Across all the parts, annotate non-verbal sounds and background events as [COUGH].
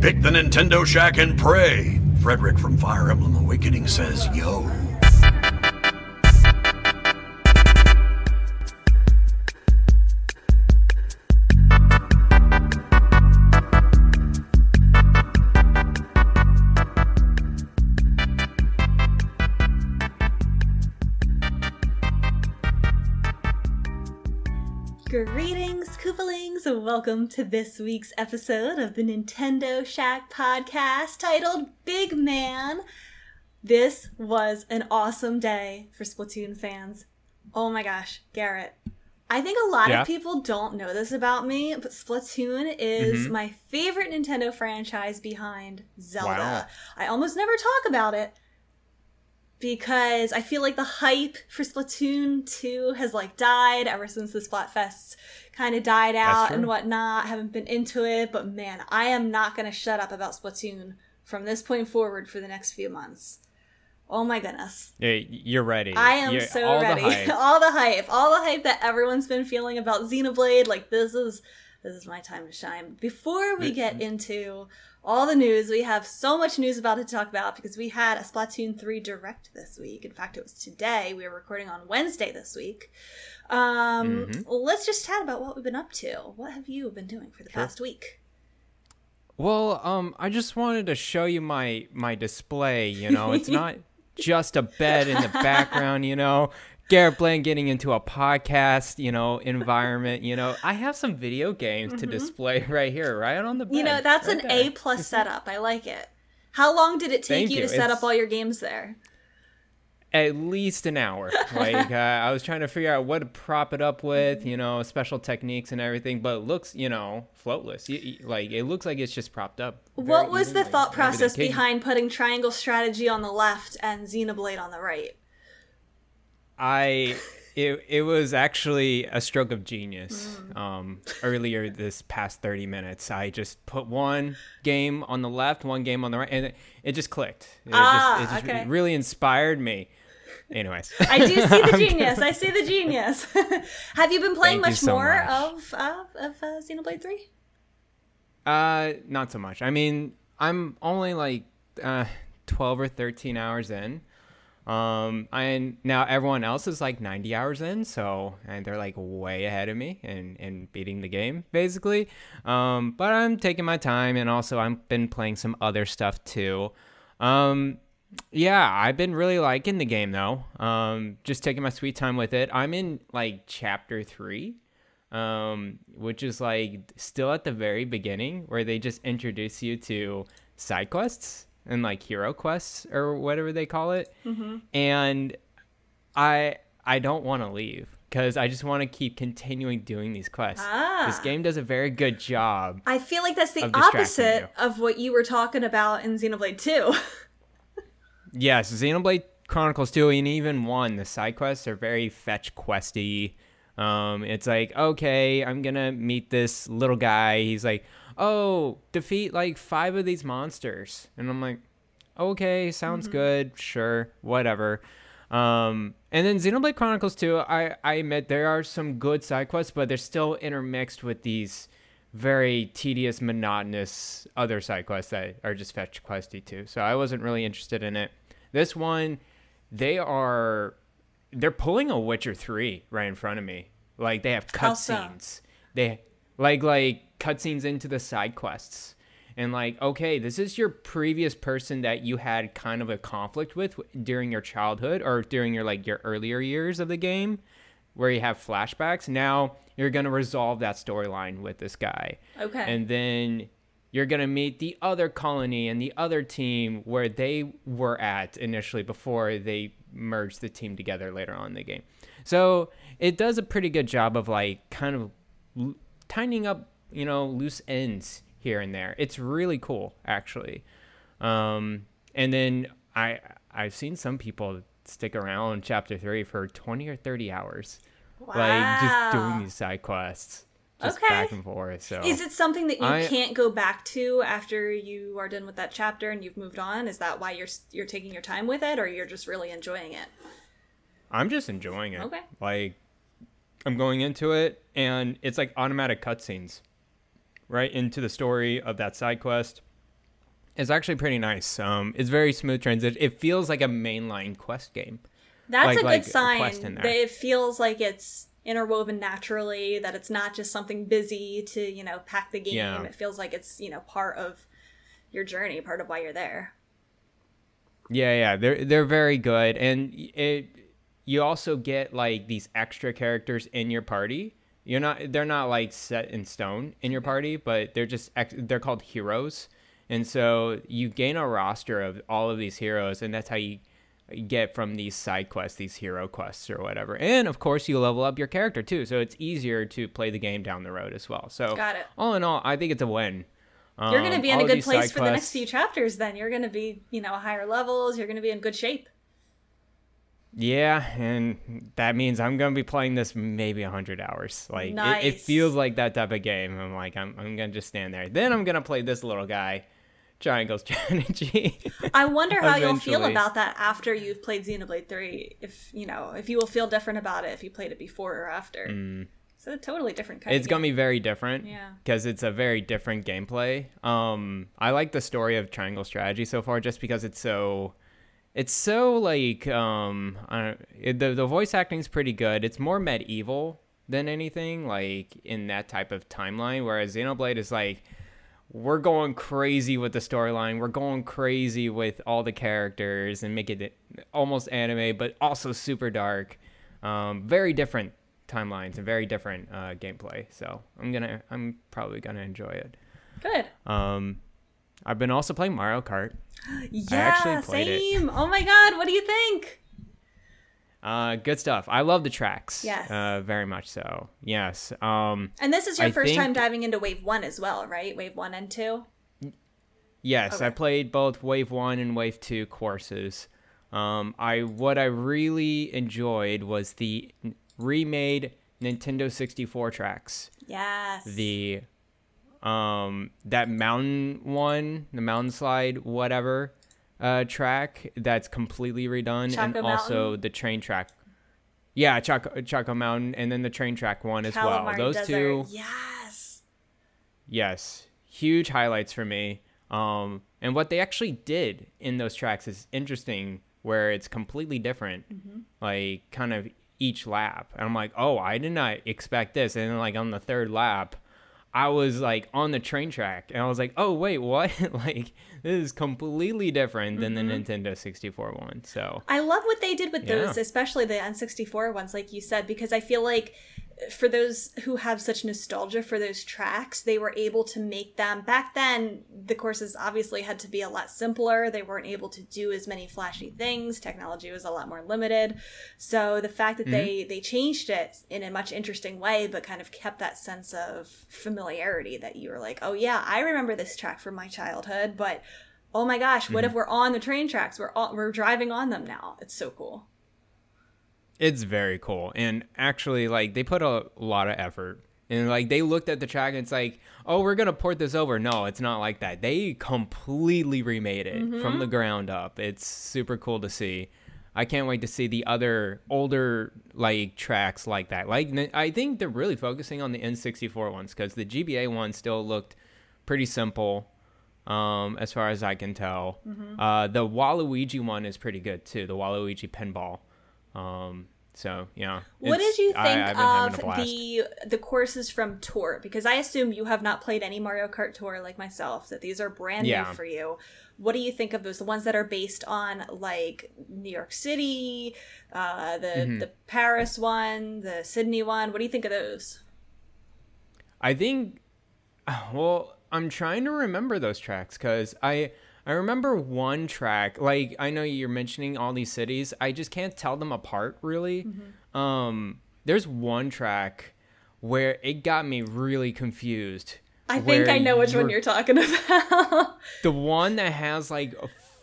Pick the Nintendo Shack and pray. Frederick from Fire Emblem Awakening says, yo. Koopalings! Welcome to this week's episode of the Nintendo Shack podcast titled Big Man. This was an awesome day for Splatoon fans. Oh my gosh, Garrett. I think a lot Yeah? of people don't know this about me, but Splatoon is Mm-hmm. my favorite Nintendo franchise behind Zelda. Wow. I almost never talk about it because I feel like the hype for Splatoon 2 has like died ever since the Splatfests kind of died out and whatnot. Haven't been into it, but man, I am not going to shut up about Splatoon from this point forward for the next few months. Oh my goodness. Yeah, you're ready. I am You're- so all ready. [LAUGHS] hype. all the hype, all the hype that everyone's been feeling about Xenoblade. Like this is this is my time to shine. Before we get into all the news, we have so much news about to talk about because we had a Splatoon 3 direct this week. In fact, it was today. We were recording on Wednesday this week. Um, Mhm. let's just chat about what we've been up to. What have you been doing for the Sure. past week? Well, um, I just wanted to show you my my display. You know, it's [LAUGHS] not just a bed in the background. You know, Garrett Blaine getting into a podcast. You know, environment. You know, I have some video games to display right here, right on the bed. Mm-hmm. You know, that's right an there. A plus setup. I like it. How long did it take you, you. to set It's- up all your games there? at least an hour. [LAUGHS] Like uh, I was trying to figure out what to prop it up with, you know, special techniques and everything. But it looks, you know, floatless. You, you- like it looks like it's just propped up. What was the thought process behind putting Triangle Strategy on the left and Xenoblade on the right? I it it was actually a stroke of genius. Mm. Um, earlier this past thirty minutes, I just put one game on the left, one game on the right, and it, it just clicked. It Ah, just, it just okay. really inspired me. Anyways, I do see the [LAUGHS] genius. I see the genius. [LAUGHS] Have you been playing Thank much so more much. of uh, of uh, Xenoblade Three? Uh, not so much. I mean, I'm only like uh 12 or 13 hours in. Um, and now everyone else is like 90 hours in, so and they're like way ahead of me and and beating the game basically. Um, but I'm taking my time, and also I've been playing some other stuff too. Um, yeah, I've been really liking the game though. Um, just taking my sweet time with it. I'm in like chapter three um, which is like still at the very beginning where they just introduce you to side quests and like hero quests or whatever they call it. And I I don't want to leave because I just want to keep continuing doing these quests. This Ah. game does a very good job. I feel like that's the Of opposite you. of what you were talking about in Xenoblade Two. [LAUGHS] Yes, Xenoblade Chronicles 2 and even 1, the side quests are very fetch questy. Um, it's like, okay, I'm gonna meet this little guy. He's like, oh, defeat like five of these monsters. And I'm like, okay, sounds good, sure, whatever. Um, and then Xenoblade Chronicles 2, I, I admit there are some good side quests, but they're still intermixed with these very tedious, monotonous other side quests that are just fetch questy too. So I wasn't really interested in it. This one, they are they're pulling a Witcher 3 right in front of me. Like they have cutscenes. They like like cutscenes into the side quests. And like, okay, this is your previous person that you had kind of a conflict with during your childhood or during your like your earlier years of the game where you have flashbacks. Now you're going to resolve that storyline with this guy. Okay. And then you're going to meet the other colony and the other team where they were at initially before they merged the team together later on in the game. So it does a pretty good job of like kind of l- tidying up, you know, loose ends here and there. It's really cool, actually. Um, and then I I've seen some people stick around chapter three for 20 or 30 hours like just doing these side quests just Okay. back and forth so Is it something that you I- can't go back to after you are done with that chapter and you've moved on? Is that why you're you're taking your time with it, or you're just really enjoying it? i'm just enjoying it Okay. like i'm going into it and it's like automatic cutscenes right into the story of that side quest It's actually pretty nice. Um, it's very smooth transition. It feels like a mainline quest game. That's Like- a good like sign there. that it feels like it's interwoven naturally, that it's not just something busy to, you know, pack the game. Yeah. It feels like it's, you know, part of your journey, part of why you're there. Yeah, yeah, they're they're very good, and it you also get like these extra characters in your party. You're not they're not like set in stone in your party, but they're just they're called heroes, and so you gain a roster of all of these heroes, and that's how you get from these side quests, these hero quests or whatever. And of course, you level up your character too, so it's easier to play the game down the road as well. So Got it. all in all, I think it's a win. You're going to Um, be in a good place for the next few chapters then. You're going to be, you know, higher levels. You're going to be in good shape. Yeah, and that means I'm gonna be playing this maybe hundred hours. Like it, it feels like that type of game. I'm like, I'm, I'm gonna just stand there. Then I'm gonna play this little guy, Triangle [LAUGHS] Strategy. I wonder how you'll feel about that after you've played Xenoblade 3. If, you know, if you will feel different about it if you played it before or after. It's a totally different kind Mm. it's gonna be very different. Yeah. Because it's a very different gameplay. Um, I like the story of Triangle Strategy so far, just because it's so, it's so like um, I don't, it, the the voice acting's pretty good. It's more medieval than anything like in that type of timeline. Whereas Xenoblade is like, we're going crazy with the storyline. We're going crazy with all the characters and make it almost anime, but also super dark. Um, very different timelines and very different uh, gameplay. So I'm gonna, I'm probably gonna enjoy it. Good. Um, I've been also playing Mario Kart. [GASPS] Yeah, actually played it. same. Oh my god, what do you think? Uh, good stuff. I love the tracks. Yes. Uh, very much so. Yes. Um, And this is your I first time diving into Wave 1 as well, right? Wave 1 and 2? Yes, I played both Wave One and Wave Two courses. Um, I what I really enjoyed was the remade Nintendo 64 tracks. Yes. The um that mountain one, the mountain slide, whatever uh track that's completely redone, and Choco also the train track. Yeah, Choco, Choco Mountain, and then the train track one as well. Those Desert. two. Yes. Yes, huge highlights for me. Um, and what they actually did in those tracks is interesting, where it's completely different, like kind of each lap. And I'm like, oh, I did not expect this. And then like on the third lap, I was like on the train track, and I was like, oh wait, what? [LAUGHS] like this is completely different than the mm-hmm. Nintendo 64 one. So I love what they did with those, especially the N64 ones, like you said, because I feel like for those who have such nostalgia for those tracks, they were able to make them. Back then, the courses obviously had to be a lot simpler. They weren't able to do as many flashy things. Technology was a lot more limited. So the fact that mm-hmm. they they changed it in a much interesting way, but kind of kept that sense of familiarity that you were like, oh yeah, I remember this track from my childhood, but oh my gosh, what mm-hmm. if we're on the train tracks? We're all, we're driving on them now. It's so cool. It's very cool. And actually, like, they put a lot of effort. And, like, they looked at the track and it's like, oh, we're going to port this over. No, it's not like that. They completely remade it from the ground up. It's super cool to see. I can't wait to see the other older, like, tracks like that. Like, I think they're really focusing on the N64 ones because the GBA one still looked pretty simple. Um, as far as I can tell, uh, the Waluigi one is pretty good too. The Waluigi pinball. Um, so yeah. What did you think I've been having a of the the courses from Tour? Because I assume you have not played any Mario Kart Tour like myself. That these are brand Yeah. new for you. What do you think of those? The ones that are based on like New York City, uh, the Mm-hmm. the Paris one, the Sydney one. What do you think of those? I think. [SIGHS] Well, I'm trying to remember those tracks because I I remember one track. Like I know you're mentioning all these cities. I just can't tell them apart really. Mm-hmm. Um, there's one track where it got me really confused. I think I know which one you're- you're talking [LAUGHS] about. the one that has like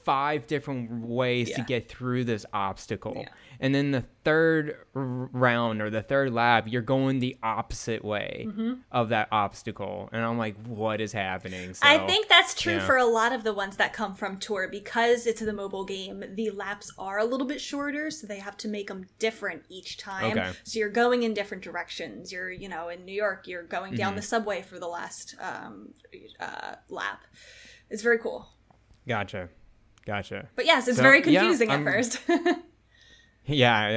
five different ways to get through this obstacle Yeah. and then the third round or the third lap you're going the opposite way Mm-hmm. of that obstacle and i'm like what is happening so, I think that's true yeah. for a lot of the ones that come from Tour because it's the mobile game. The laps are a little bit shorter, so they have to make them different each time. Okay. So you're going in different directions. You're, you know, in New York, you're going down Mm-hmm. the subway for the last um, uh, lap. It's very cool. Gotcha. Gotcha. But yes, it's So, very confusing I'm- at first. [LAUGHS] Yeah,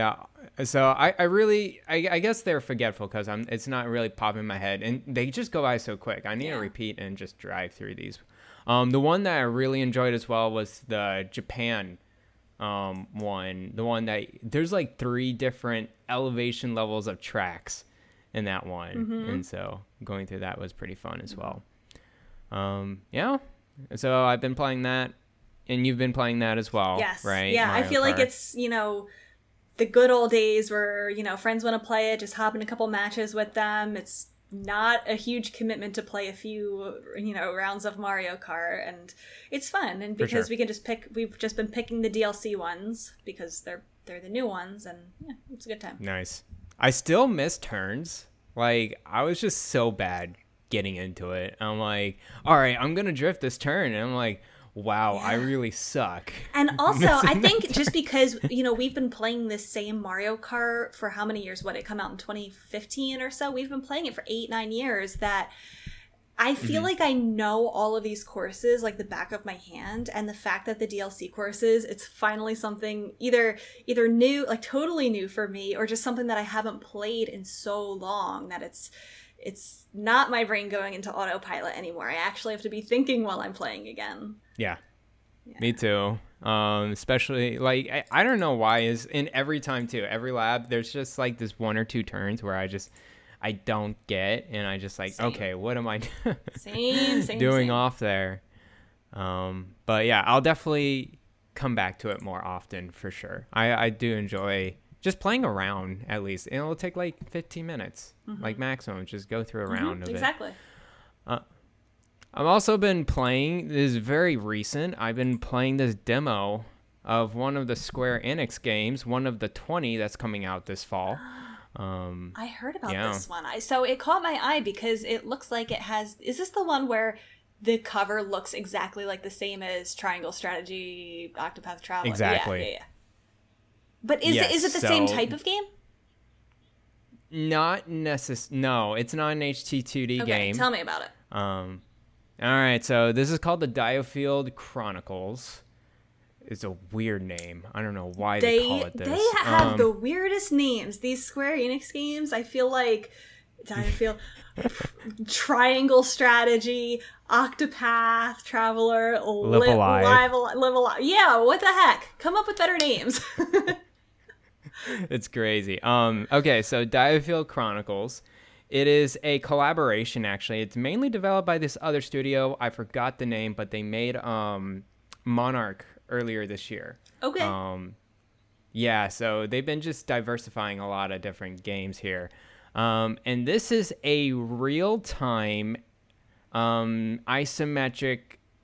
yeah. So I, I really, I, I guess they're forgetful because I'm. It's not really popping in my head, and they just go by so quick. I need Yeah. to repeat and just drive through these. Um, the one that I really enjoyed as well was the Japan, um, one. The one that there's like three different elevation levels of tracks in that one, Mm-hmm. and so going through that was pretty fun as well. Um, yeah. So I've been playing that, and you've been playing that as well, yes. right? Yeah, I Mario feel like it's, you know, the good old days where, you know, friends want to play it, just hop in a couple matches with them. It's not a huge commitment to play a few, you know, rounds of Mario Kart and it's fun and because sure. we can just pick we've just been picking the DLC ones because they're they're the new ones and yeah, it's a good time. Nice. I still miss turns. Like I was just so bad getting into it. I'm like, all right, I'm gonna drift this turn, and I'm like, wow, I really suck. And [LAUGHS] also, I think just because you know we've been playing this same Mario Kart for how many years? What it come out in 2015 or so? We've been playing it for eight nine years. That I Mm-hmm. feel like I know all of these courses like the back of my hand, and the fact that the DLC courses, it's finally something either either new, like totally new for me, or just something that I haven't played in so long that it's it's not my brain going into autopilot anymore. I actually have to be thinking while I'm playing again. Yeah. Me too. Um, especially like I, I don't know why is in every time too. Every lab there's just like this one or two turns where I just I don't get and I just like Same. okay, what am I [LAUGHS] Same, same, doing off there? Um, but yeah, I'll definitely come back to it more often for sure. I I do enjoy just playing around at least. And it'll take like 15 minutes, like maximum. Just go through a round of it. Mm-hmm. Exactly. I've also been playing this is very recent. I've been playing this demo of one of the Square Enix games, one of the 20 that's coming out this fall. [GASPS] Um, I heard about Yeah. this one. I, so it caught my eye because it looks like it has. Is this the one where the cover looks exactly like the same as Triangle Strategy, Octopath Traveler? Exactly. Yeah, yeah, yeah. But is Yes, it is it the same type of game? not necess- No, it's not an HD-2D Okay, game. tell me about it. Um, all right, so this is called the Diofield Chronicles. It's a weird name. I don't know why they, They call it this. they have Um, the weirdest names. These Square Enix games, I feel like. I feel [LAUGHS] Triangle Strategy, Octopath Traveler, Live Li- Alive. Live, Alive, Live Alive. Yeah, what the heck? Come up with better names. [LAUGHS] [LAUGHS] it's crazy. Um, okay, so Diofield Chronicles. It is a collaboration, actually. It's mainly developed by this other studio. I forgot the name, but they made um, Monark earlier this year. okay. Um, yeah, so they've been just diversifying a lot of different games here. Um, and this is a real time um, isometric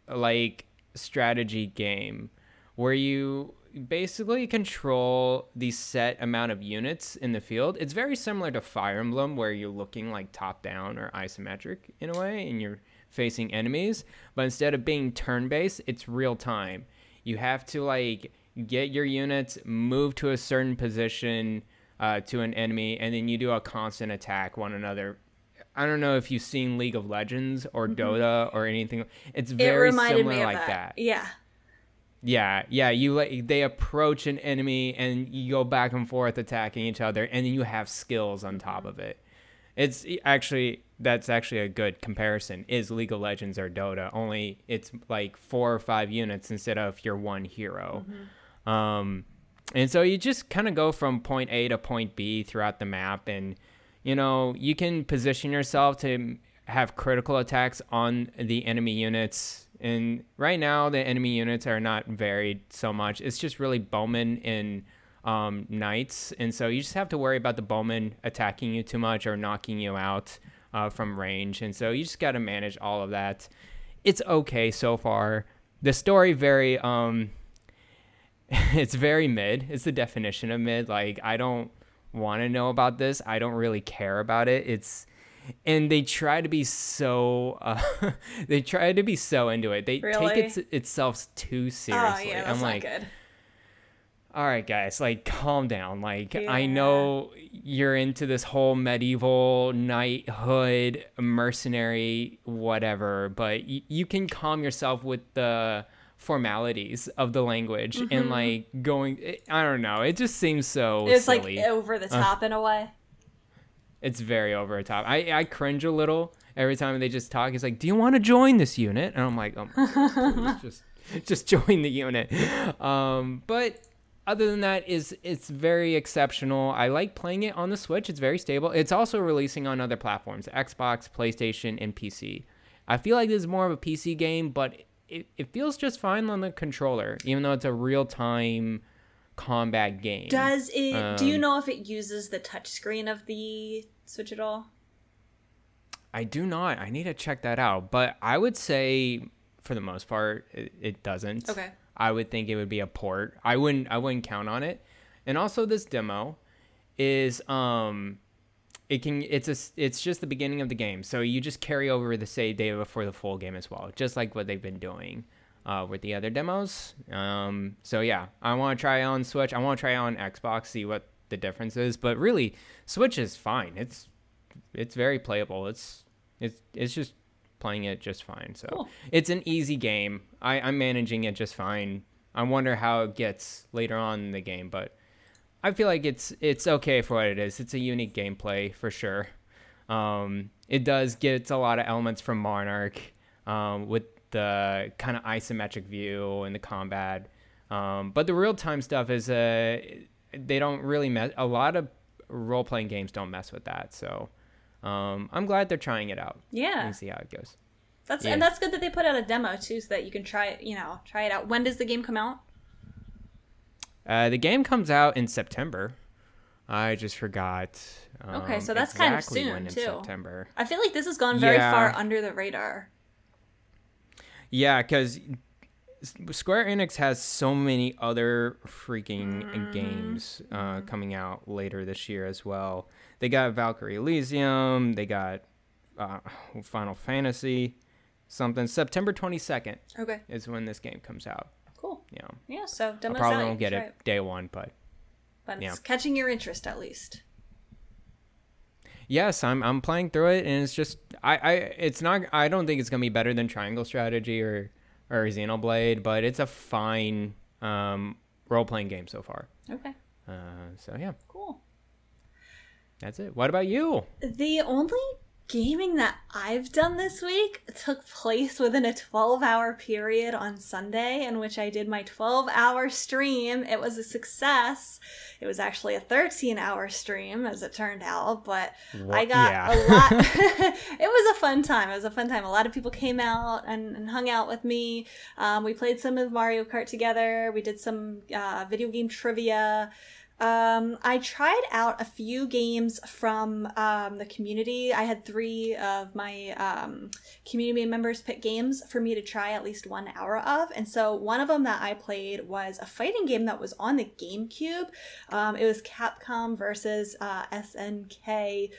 like strategy game where you basically control the set amount of units in the field. It's very similar to Fire Emblem where you're looking like top down or isometric in a way and you're facing enemies, but instead of being turn based, it's real time. You have to like get your units, move to a certain position uh, to an enemy, and then you do a constant attack one another. I don't know if you've seen League of Legends or Dota or anything. It's Mm-hmm. it very similar like that. that. Yeah. Yeah, yeah. You like they approach an enemy and you go back and forth attacking each other, and then you have skills on top of it. It's actually that's actually a good comparison. Is League of Legends or Dota? Only it's like four or five units instead of your one hero. Um, and so you just kind of go from point A to point B throughout the map, and you know you can position yourself to have critical attacks on the enemy units. And right now, the enemy units are not varied so much. It's just really bowmen and um, knights, and so you just have to worry about the bowmen attacking you too much or knocking you out uh, from range. And so you just got to manage all of that. It's okay so far. The story very um, [LAUGHS] it's very mid. It's the definition of mid. Like I don't want to know about this. I don't really care about it. It's and they try to be so uh, [LAUGHS] they try to be so into it. They Really? take its itself too seriously. Oh yeah, I'm not like, good. all right, guys, like calm down. Like I know you're into this whole medieval knighthood, mercenary, whatever, but y- you can calm yourself with the formalities of the language Mm-hmm. and like going i don't know it just seems so It's silly. like over the top in a way. It's very over the top. I i cringe a little every time they just talk. It's like do you want to join this unit? And i'm like oh please, [LAUGHS] just just join the unit. Um but other than that is it's very exceptional. I like playing it on the switch. It's very stable. It's also releasing on other platforms xbox playstation and pc i feel like this is more of a pc game but it, it feels just fine on the controller even though it's a real-time combat game. Does it? do you Um, know if it uses the touchscreen of the Switch at all? I do not. I need to check that out. But I would say, for the most part, it, it doesn't. Okay. I would think it would be a port. I wouldn't. I wouldn't count on it. And also, this demo is um, it can. It's a. It's just the beginning of the game, so you just carry over the save data for the full game as well, just like what they've been doing. Uh, with the other demos, um, so yeah, I want to try on Switch. I want to try on Xbox, see what the difference is. But really, Switch is fine. It's it's very playable. It's it's it's just playing it just fine. So Cool. it's an easy game. I, I'm managing it just fine. I wonder how it gets later on in the game, but I feel like it's it's okay for what it is. It's a unique gameplay for sure. Um, it does get a lot of elements from Monark um, with the kind of isometric view and the combat. Um, but the real time stuff is uh, they don't really mess. A lot of role playing games don't mess with that. So um, I'm glad they're trying it out Yeah, and see how it goes. that's yeah. and that's good that they put out a demo too, so that you can try it. You know, try it out. When does the game come out? Uh, the game comes out in September. I just forgot. Um, Okay, so that's kind of exactly soon, when in too. September. I feel like this has gone very Yeah. far under the radar. Yeah, because Square Enix has so many other freaking Mm-hmm. games uh, coming out later this year as well. They got Valkyrie Elysium. They got uh, Final Fantasy. Something September twenty second Okay, is when this game comes out. cool. Yeah. Yeah, so I probably won't get it day one, but but yeah. it's catching your interest at least. Yes, I'm I'm playing through it, and it's just I I it's not I don't think it's gonna be better than Triangle Strategy or or Xenoblade, but it's a fine um, role playing game so far. Okay, Uh, so yeah, cool. that's it. What about you? The only gaming that I've done this week took place within a 12 hour period on Sunday, in which I did my 12 hour stream. It was a success. It was actually a 13 hour stream, as it turned out, but I got yeah. a lot. [LAUGHS] [LAUGHS] it was a fun time. It was a fun time. A lot of people came out and, and hung out with me. Um, we played some of Mario Kart together. We did some uh, video game trivia. Um, I tried out a few games from um, the community. I had three of my um, community members pick games for me to try at least one hour of. And so one of them that I played was a fighting game that was on the GameCube. Um, it was Capcom versus uh, SNK.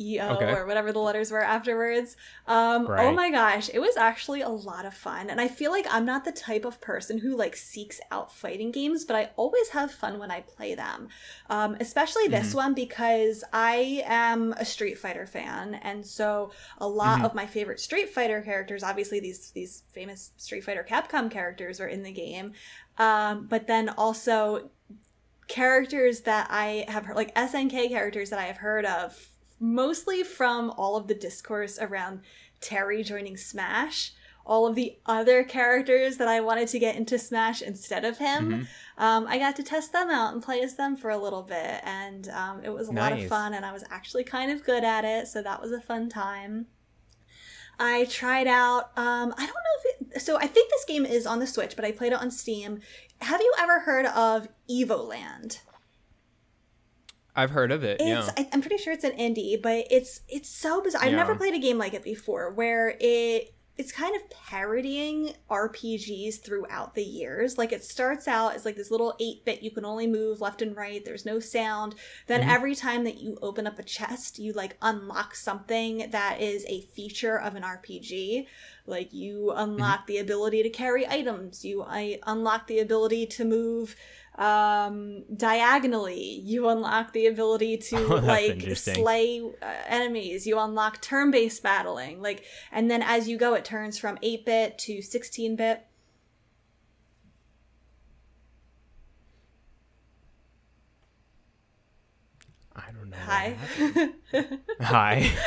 EO Okay. or whatever the letters were afterwards. Um, Oh my gosh, it was actually a lot of fun. And I feel like I'm not the type of person who like seeks out fighting games, but I always have fun when I play them. Um, especially this one because I am a Street Fighter fan, and so a lot of my favorite Street Fighter characters, obviously these these famous Street Fighter Capcom characters, are in the game. Um, but then also characters that I have heard, like SNK characters that I have heard of, mostly from all of the discourse around Terry joining Smash. All of the other characters that I wanted to get into Smash instead of him, Mm-hmm. um, I got to test them out and play as them for a little bit, and um, it was a lot of fun, and I was actually kind of good at it, so that was a fun time. I tried out. Um, I don't know if it. So I think this game is on the Switch, but I played it on Steam. Have you ever heard of Evoland? I've heard of it. It's. yeah. I, I'm pretty sure it's an indie, but it's it's so bizarre. I've Yeah. never played a game like it before, where it it's kind of parodying RPGs throughout the years. Like it starts out as like this little 8 bit, you can only move left and right, there's no sound. Then Mm-hmm. every time that you open up a chest, you like unlock something that is a feature of an RPG. Like you unlock Mm-hmm. the ability to carry items, you I unlock the ability to move um diagonally you unlock the ability to [LAUGHS] oh, like slay uh, enemies. You unlock turn-based battling like and then as you go it turns from 8-bit to 16-bit i don't know hi. [LAUGHS] hi. [LAUGHS]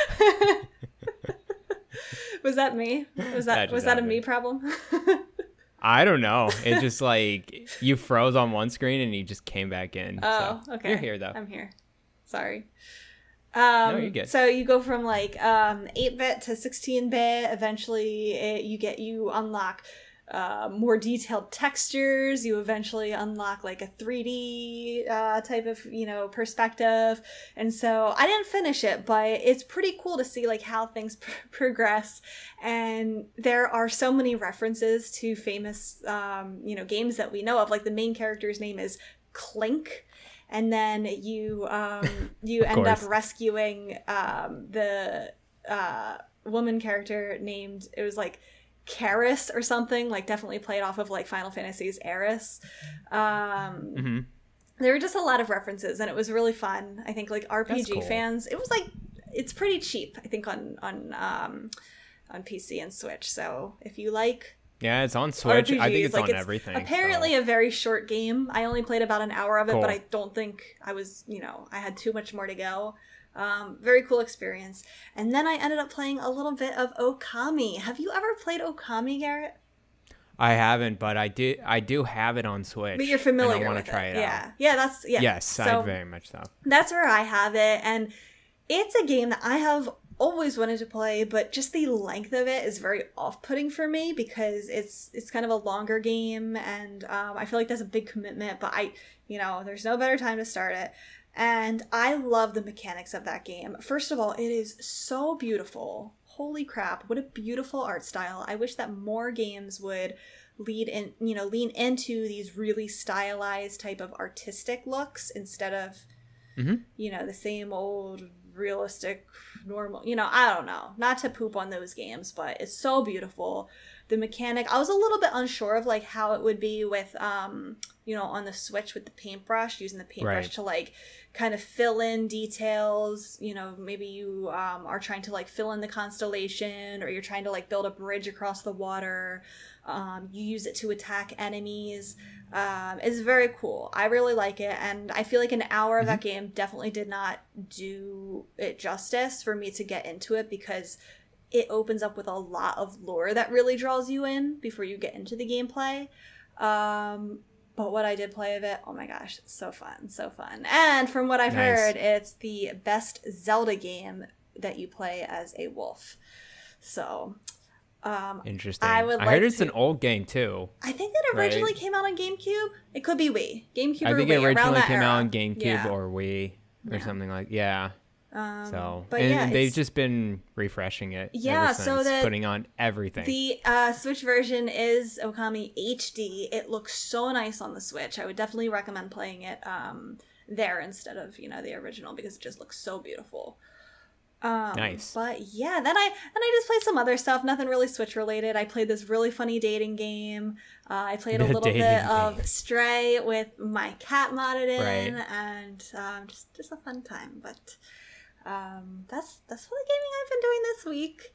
Was that me? Was that, that was that a me problem? I don't know. It just like you froze on one screen and you just came back in. oh, so. okay. You're here though. I'm here. Sorry. Um, you're good. So you go from like um, 8-bit to 16-bit. Eventually, it, you get you unlock uh, more detailed textures. You eventually unlock like a 3D uh, type of you know perspective. And so I didn't finish it, but it's pretty cool to see like how things [LAUGHS] pr- progress. And there are so many references to famous um, you know games that we know of. Like the main character's name is Clink and then you um, [LAUGHS] you end up rescuing um, the uh, woman character named it was like Kaeris or something like definitely played off of like Final Fantasy's Eris. Um, hmm there were just a lot of references and it was really fun. I think like RPG cool. fans, it was like it's pretty cheap. I think on on um, on PC and Switch. So if you like Yeah, it's on Switch. I think it's like on it's everything. Apparently, so. a very short game. I only played about an hour of it, Cool. but I don't think I was, you know, I had too much more to go. Um, very cool experience. And then I ended up playing a little bit of Okami. Have you ever played Okami, Garrett? I haven't, but I do. I do have it on Switch. But you're familiar I want with to try it, yeah. out. Yeah, that's yeah. Yes, So I very much so. that's where I have it, and it's a game that I have always wanted to play, but just the length of it is very off-putting for me because it's it's kind of a longer game, and um, I feel like that's a big commitment. But I, you know, there's no better time to start it. And I love the mechanics of that game. First of all, it is so beautiful. Holy crap, what a beautiful art style. I wish that more games would lead in, you know, lean into these really stylized type of artistic looks instead of Mhm. you know, the same old realistic normal, you know, I don't know. Not to poop on those games, but it's so beautiful. The mechanic, I was a little bit unsure of like how it would be with um, you know, on the Switch with the paintbrush, using the paintbrush Right. to like kind of fill in details, you know, maybe you um, are trying to like fill in the constellation or you're trying to like build a bridge across the water. Um, you use it to attack enemies. Um, it's very cool. I really like it, and I feel like an hour of that game definitely did not do it justice for me to get into it because it opens up with a lot of lore that really draws you in before you get into the gameplay. Um, but what I did play of it, oh my gosh, so fun, so fun. And from what I've Nice. heard, it's the best Zelda game that you play as a wolf. So, um, Interesting. I would I like heard it's to- an old game too. I think it originally Right. came out on GameCube. It could be Wii. GameCube I think Wii, it around originally came era. out on GameCube Yeah. or Wii or Yeah. something like yeah. Um, So but and yeah, they've just been refreshing it. Yeah, so that putting on everything. The uh, Switch version is Okami HD. It looks so nice on the Switch. I would definitely recommend playing it um, there instead of you know the original because it just looks so beautiful. Um, Nice. But yeah, then I then I just played some other stuff. Nothing really Switch related. I played this really funny dating game. Uh, I played [LAUGHS] a little bit game. of Stray with my cat modded in, Right. and um, just just a fun time. But um, that's that's what the gaming I've been doing this week.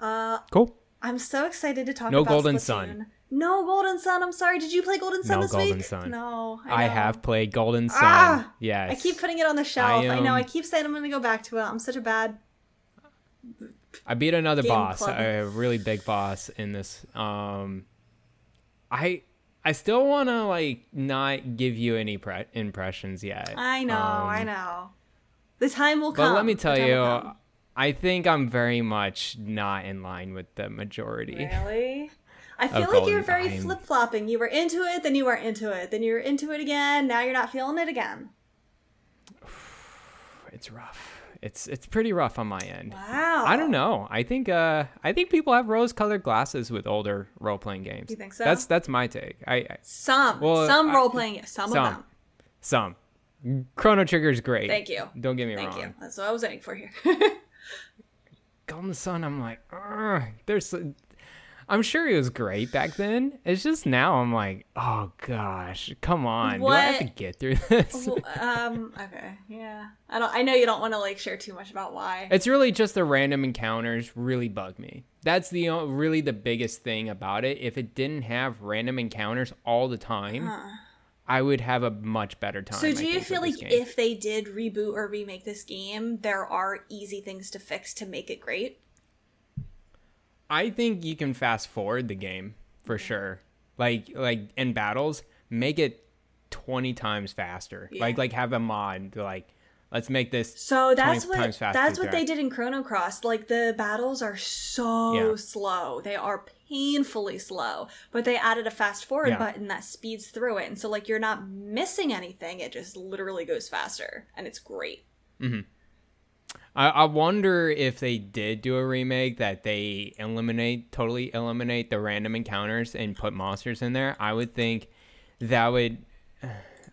Uh, cool. I'm so excited to talk No about Golden Splatoon. Sun. No Golden Sun. I'm sorry. Did you play Golden Sun No this Golden week? Sun. No. I, know. have played Golden Sun. Ah! yes. I keep putting it on the shelf. I, know. um, I keep saying I'm going to go back to it. I'm such a bad. I beat another boss, club. a really big boss in this. Um, I I still want to like not give you any pre- impressions yet. I know. Um, I know. The time will come. But let me tell you. I think I'm very much not in line with the majority. Really? I [LAUGHS] feel like you're very flip flopping. You were into it, then you weren't into it, then you're into it again. Now you're not feeling it again. [SIGHS] It's rough. It's it's pretty rough on my end. Wow. I don't know. I think uh I think people have rose-colored glasses with older role-playing games. You think so? That's that's my take. I, I Some, Well, some role playing, some, some. of them. some Chrono Trigger is great. Thank you. Don't get me Thank wrong. Thank you. That's what I was waiting for here. [LAUGHS] Golden Sun, I'm like, "Ugh, there's. I'm sure it was great back then. It's just now I'm like, oh gosh, come on, what? do I have to get through this? Well, um. Okay. Yeah. I don't. I know you don't want to like share too much about why. It's really just the random encounters really bug me. That's the really the biggest thing about it. If it didn't have random encounters all the time, I would have a much better time. So do you think, feel like if they did reboot or remake this game, there are easy things to fix to make it great? I think you can fast forward the game for sure. Like like in battles, make it twenty times faster. Yeah. Like like have a mod to like let's make this So that's 20 times what faster that's what throughout. they did in Chrono Cross. Like the battles are so Yeah. slow. They are painfully slow. But they added a fast forward Yeah. button that speeds through it. And so like you're not missing anything. It just literally goes faster. And it's great. Mm-hmm. I, I wonder if they did do a remake that they eliminate totally eliminate the random encounters and put monsters in there. I would think that would. [SIGHS]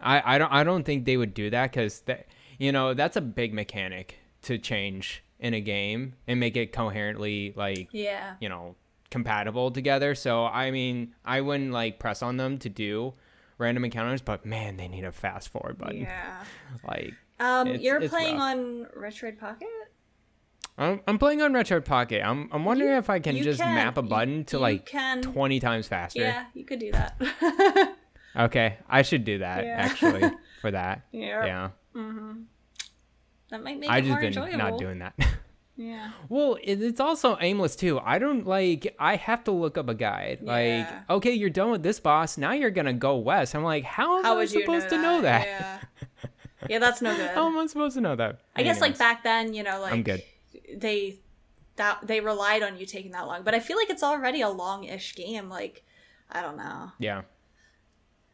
I, I don't I don't think they would do that because that you know that's a big mechanic to change in a game and make it coherently like Yeah. you know compatible together. So I mean I wouldn't like press on them to do random encounters, but man, they need a fast forward button. Yeah. [LAUGHS] Like Um, It's- you're it's playing rough. on Retroid Pocket? I'm, I'm playing on Retro Pocket. I'm I'm wondering You- if I can just can. map a You- button to you like can. 20 times faster. Yeah, you could do that. [LAUGHS] Okay, I should do that Yeah. actually [LAUGHS] for that. Yeah. Yeah. That might make I it just more been enjoyable. not doing that. [LAUGHS] Yeah. well, it's also aimless too. I don't like I have to look up a guide. Yeah. Like, okay, you're done with this boss. Now you're going to go west. I'm like, how am How I supposed to know that? Yeah. [LAUGHS] yeah, that's no good. How am I supposed to know that? I guess like back then, you know, like I'm good. they that they relied on you taking that long, but I feel like it's already a long-ish game. Like, I don't know. Yeah.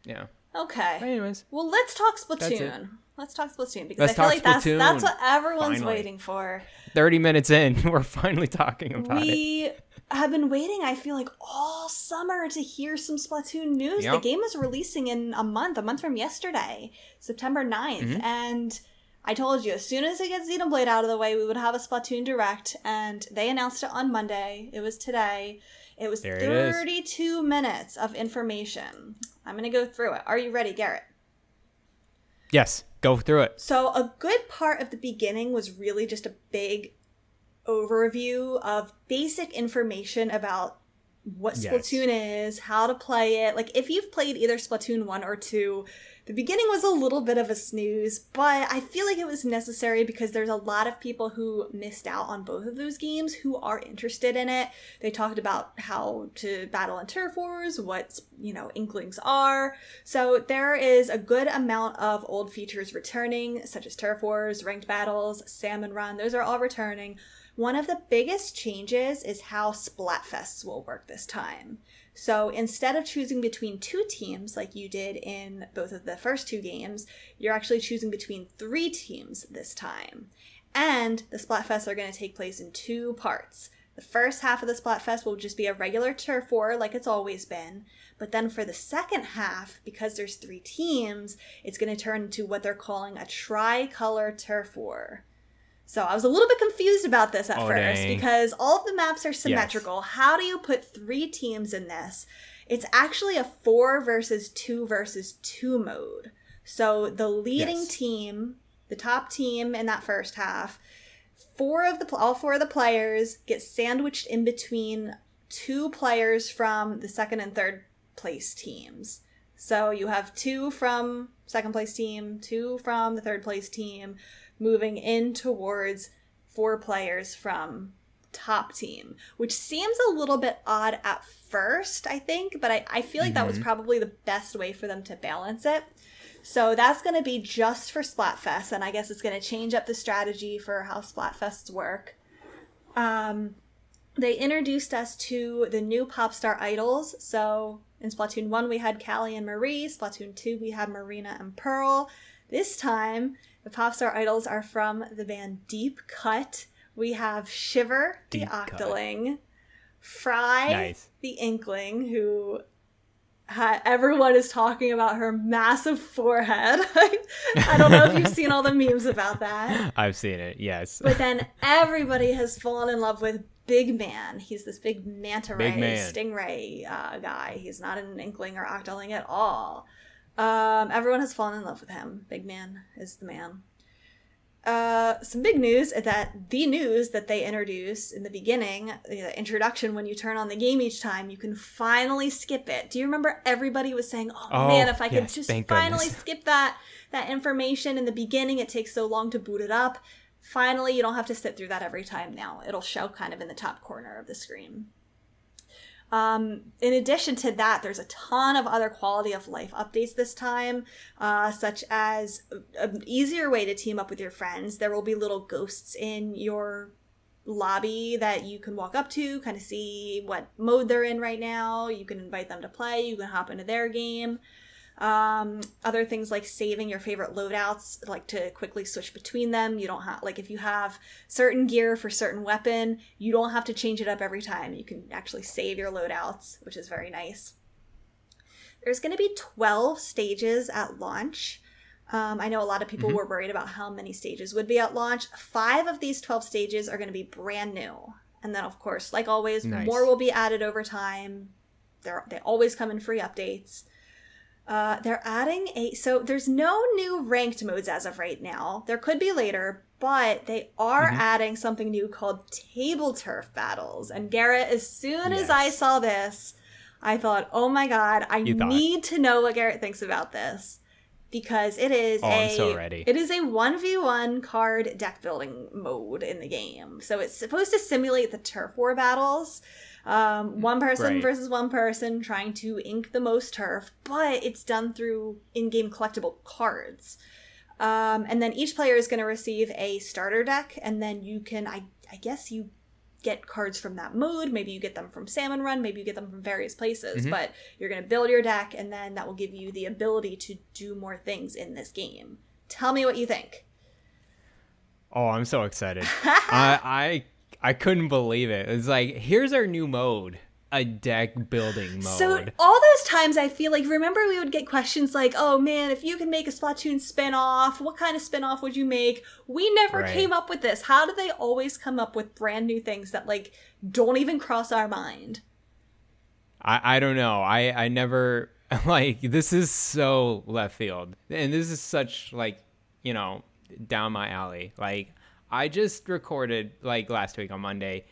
Yeah. Okay. Anyways, Well, let's talk. Splatoon. Let's talk Splatoon because Let's I feel like that's Splatoon. that's what everyone's Finally. waiting for. 30 minutes in, [LAUGHS] we're finally talking about it. we have been waiting, I feel like, all summer to hear some Splatoon news. The game is releasing in a month, a month from yesterday, September 9th. Mm-hmm. And I told you, as soon as it gets Xenoblade out of the way, we would have a Splatoon Direct. And they announced it on Monday. It was today. It was There it is. 32 minutes of information. I'm going to go through it. Are you ready, Garrett? Yes, go through it. So, a good part of the beginning was really just a big overview of basic information about what Yes. Splatoon is, how to play it. Like, if you've played either Splatoon 1 or 2, the beginning was a little bit of a snooze, but I feel like it was necessary because there's a lot of people who missed out on both of those games who are interested in it. They talked about how to battle in turf wars, what, you know, inklings are. So there is a good amount of old features returning, such as turf wars, ranked battles, salmon run. Those are all returning. One of the biggest changes is how Splatfests will work this time. So instead of choosing between two teams like you did in both of the first two games, you're actually choosing between three teams this time. And the Splatfests are going to take place in two parts. The first half of the Splatfest will just be a regular turf war like it's always been. But then for the second half, because there's three teams, it's going to turn into what they're calling a tricolor turf war. So I was a little bit confused about this at Oh, first dang. because all of the maps are symmetrical. How do you put three teams in this? It's actually a four versus two versus two mode. So the leading Yes. team, the top team in that first half, four of the all four of the players get sandwiched in between two players from the second and third place teams. So you have two from second place team, two from the third place team, moving in towards four players from top team, which seems a little bit odd at first, I think, but I, I feel like that was probably the best way for them to balance it. So that's going to be just for Splatfest, and I guess it's going to change up the strategy for how Splatfests work. Um, they introduced us to the new pop star idols. So in Splatoon 1, we had Callie and Marie. Splatoon 2, we had Marina and Pearl. This time, the pop star idols are from the band Deep Cut. We have Shiver, the Deep Cut. Octoling, Frye, Nice. the Inkling, who ha- everyone is talking about her massive forehead. [LAUGHS] I don't know if you've seen all the memes about that. [LAUGHS] I've seen it. Yes. But then everybody has fallen in love with Big Man. He's this big manta ray, Big stingray uh, guy. He's not an inkling or octoling at all. Um, everyone has fallen in love with him. Big Man is the man. uh, some big news is that the news that they introduce in the beginning, the introduction when you turn on the game each time, you can finally skip it. Do you remember everybody was saying, "Oh, Oh, man, if I could just finally goodness." skip that that information in the beginning, it takes so long to boot it up." Finally, you don't have to sit through that every time now. It'll show kind of in the top corner of the screen. Um, in addition to that, there's a ton of other quality of life updates this time, uh, such as an easier way to team up with your friends. There will be little ghosts in your lobby that you can walk up to, kind of see what mode they're in right now. You can invite them to play, you can hop into their game. Um, other things like saving your favorite loadouts, like to quickly switch between them. You don't have, like, if you have certain gear for certain weapon, you don't have to change it up every time. You can actually save your loadouts, which is very nice. There's going to be 12 stages at launch. Um, I know a lot of people were worried about how many stages would be at launch. Five of these 12 stages are going to be brand new. And then, of course, like always, Nice. more will be added over time. They're, they always come in free updates. Uh, they're adding a so there's no new ranked modes as of right now. There could be later, but they are Mm-hmm. adding something new called table turf battles. And Garrett, as soon as I saw this, I thought, oh my god, I You thought. need to know what Garrett thinks about this because it is Oh, a so it is a 1v1 card deck building mode in the game. So it's supposed to simulate the turf war battles. Um, one person Right. versus one person trying to ink the most turf, but it's done through in-game collectible cards. Um, and then each player is going to receive a starter deck, and then you can, I, I guess, you get cards from that mode. Maybe you get them from Salmon Run, maybe you get them from various places, Mhm. but you're going to build your deck, and then that will give you the ability to do more things in this game. Tell me what you think. Oh, I'm so excited. [LAUGHS] I I I couldn't believe it. It's like here's our new mode, a deck building mode. So all those times I feel like remember we would get questions like, "Oh man, if you could make a Splatoon spin-off, what kind of spin-off would you make?" We never Right. came up with this. How do they always come up with brand new things that like don't even cross our mind? I, I don't know. I, I never [LAUGHS] like this is so left field. And this is such like, you know, down my alley. Like I just recorded like last week on Monday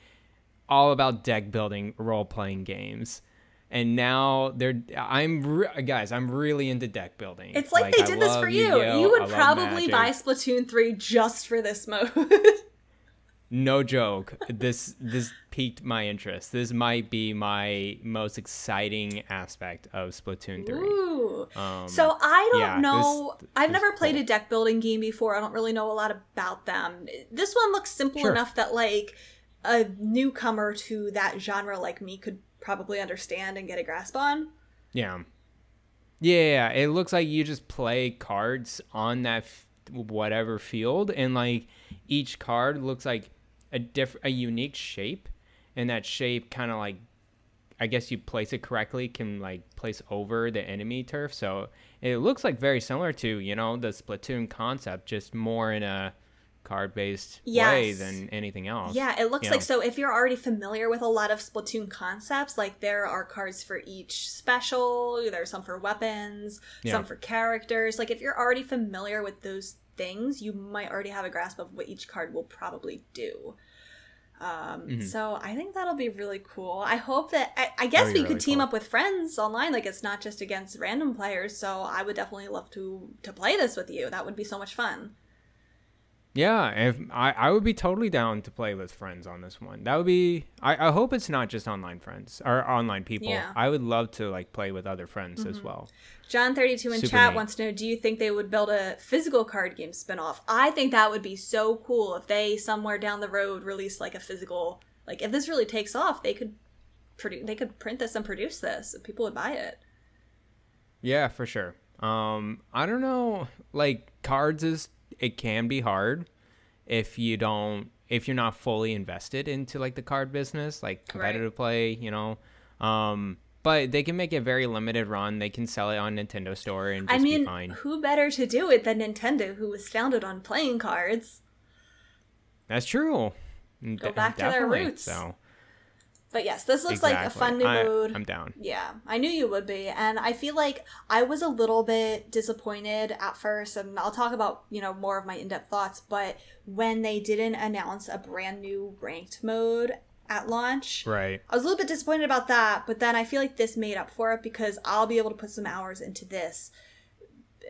all about deck building role playing games. And now they're I'm re- guys, I'm really into deck building. It's like, they I did this for you. Yu-Gi-Oh! You would probably buy Splatoon 3 just for this mode. [LAUGHS] No joke. This this piqued my interest. This might be my most exciting aspect of Splatoon 3. Ooh. Um, so I don't yeah, this- know. I've this never played cool. a deck building game before. I don't really know a lot about them. This one looks simple Sure. enough that like a newcomer to that genre like me could probably understand and get a grasp on. Yeah. Yeah, it looks like you just play cards on that f- whatever field and like each card looks like a diff a unique shape and that shape kind of like I guess you place it correctly can like place over the enemy turf. So it looks like very similar to, you know, the Splatoon concept just more in a card-based way than anything else. Yeah, it looks you like know. so. If you're already familiar with a lot of Splatoon concepts, like there are cards for each special, there's some for weapons, Yeah. some for characters. Like if you're already familiar with those things, you might already have a grasp of what each card will probably do. Um, Mhm. So I think that'll be really cool. I hope that I, I guess we could really team cool. up with friends online. Like it's not just against random players. So I would definitely love to to play this with you. That would be so much fun. Yeah, if I, I would be totally down to play with friends on this one. That would be I, I hope it's not just online friends or online people. Yeah. I would love to like play with other friends as well. John thirty two in Super chat neat. wants to know: Do you think they would build a physical card game spinoff? I think that would be so cool if they somewhere down the road release like a physical. Like if this really takes off, they could produce. They could print this and produce this, and people would buy it. Yeah, for sure. Um I don't know like cards is it can be hard if you don't if you're not fully invested into like the card business, like competitive play, you know. Um but they can make a very limited run. They can sell it on Nintendo Store and just I mean, be fine. who better to do it than Nintendo, who was founded on playing cards? That's true. Go back to their roots. So, But yes, this looks like a fun new I, mode. I'm down. Yeah, I knew you would be. And I feel like I was a little bit disappointed at first, and I'll talk about, you know, more of my in depth thoughts. But when they didn't announce a brand new ranked mode at launch, Right. I was a little bit disappointed about that. But then I feel like this made up for it because I'll be able to put some hours into this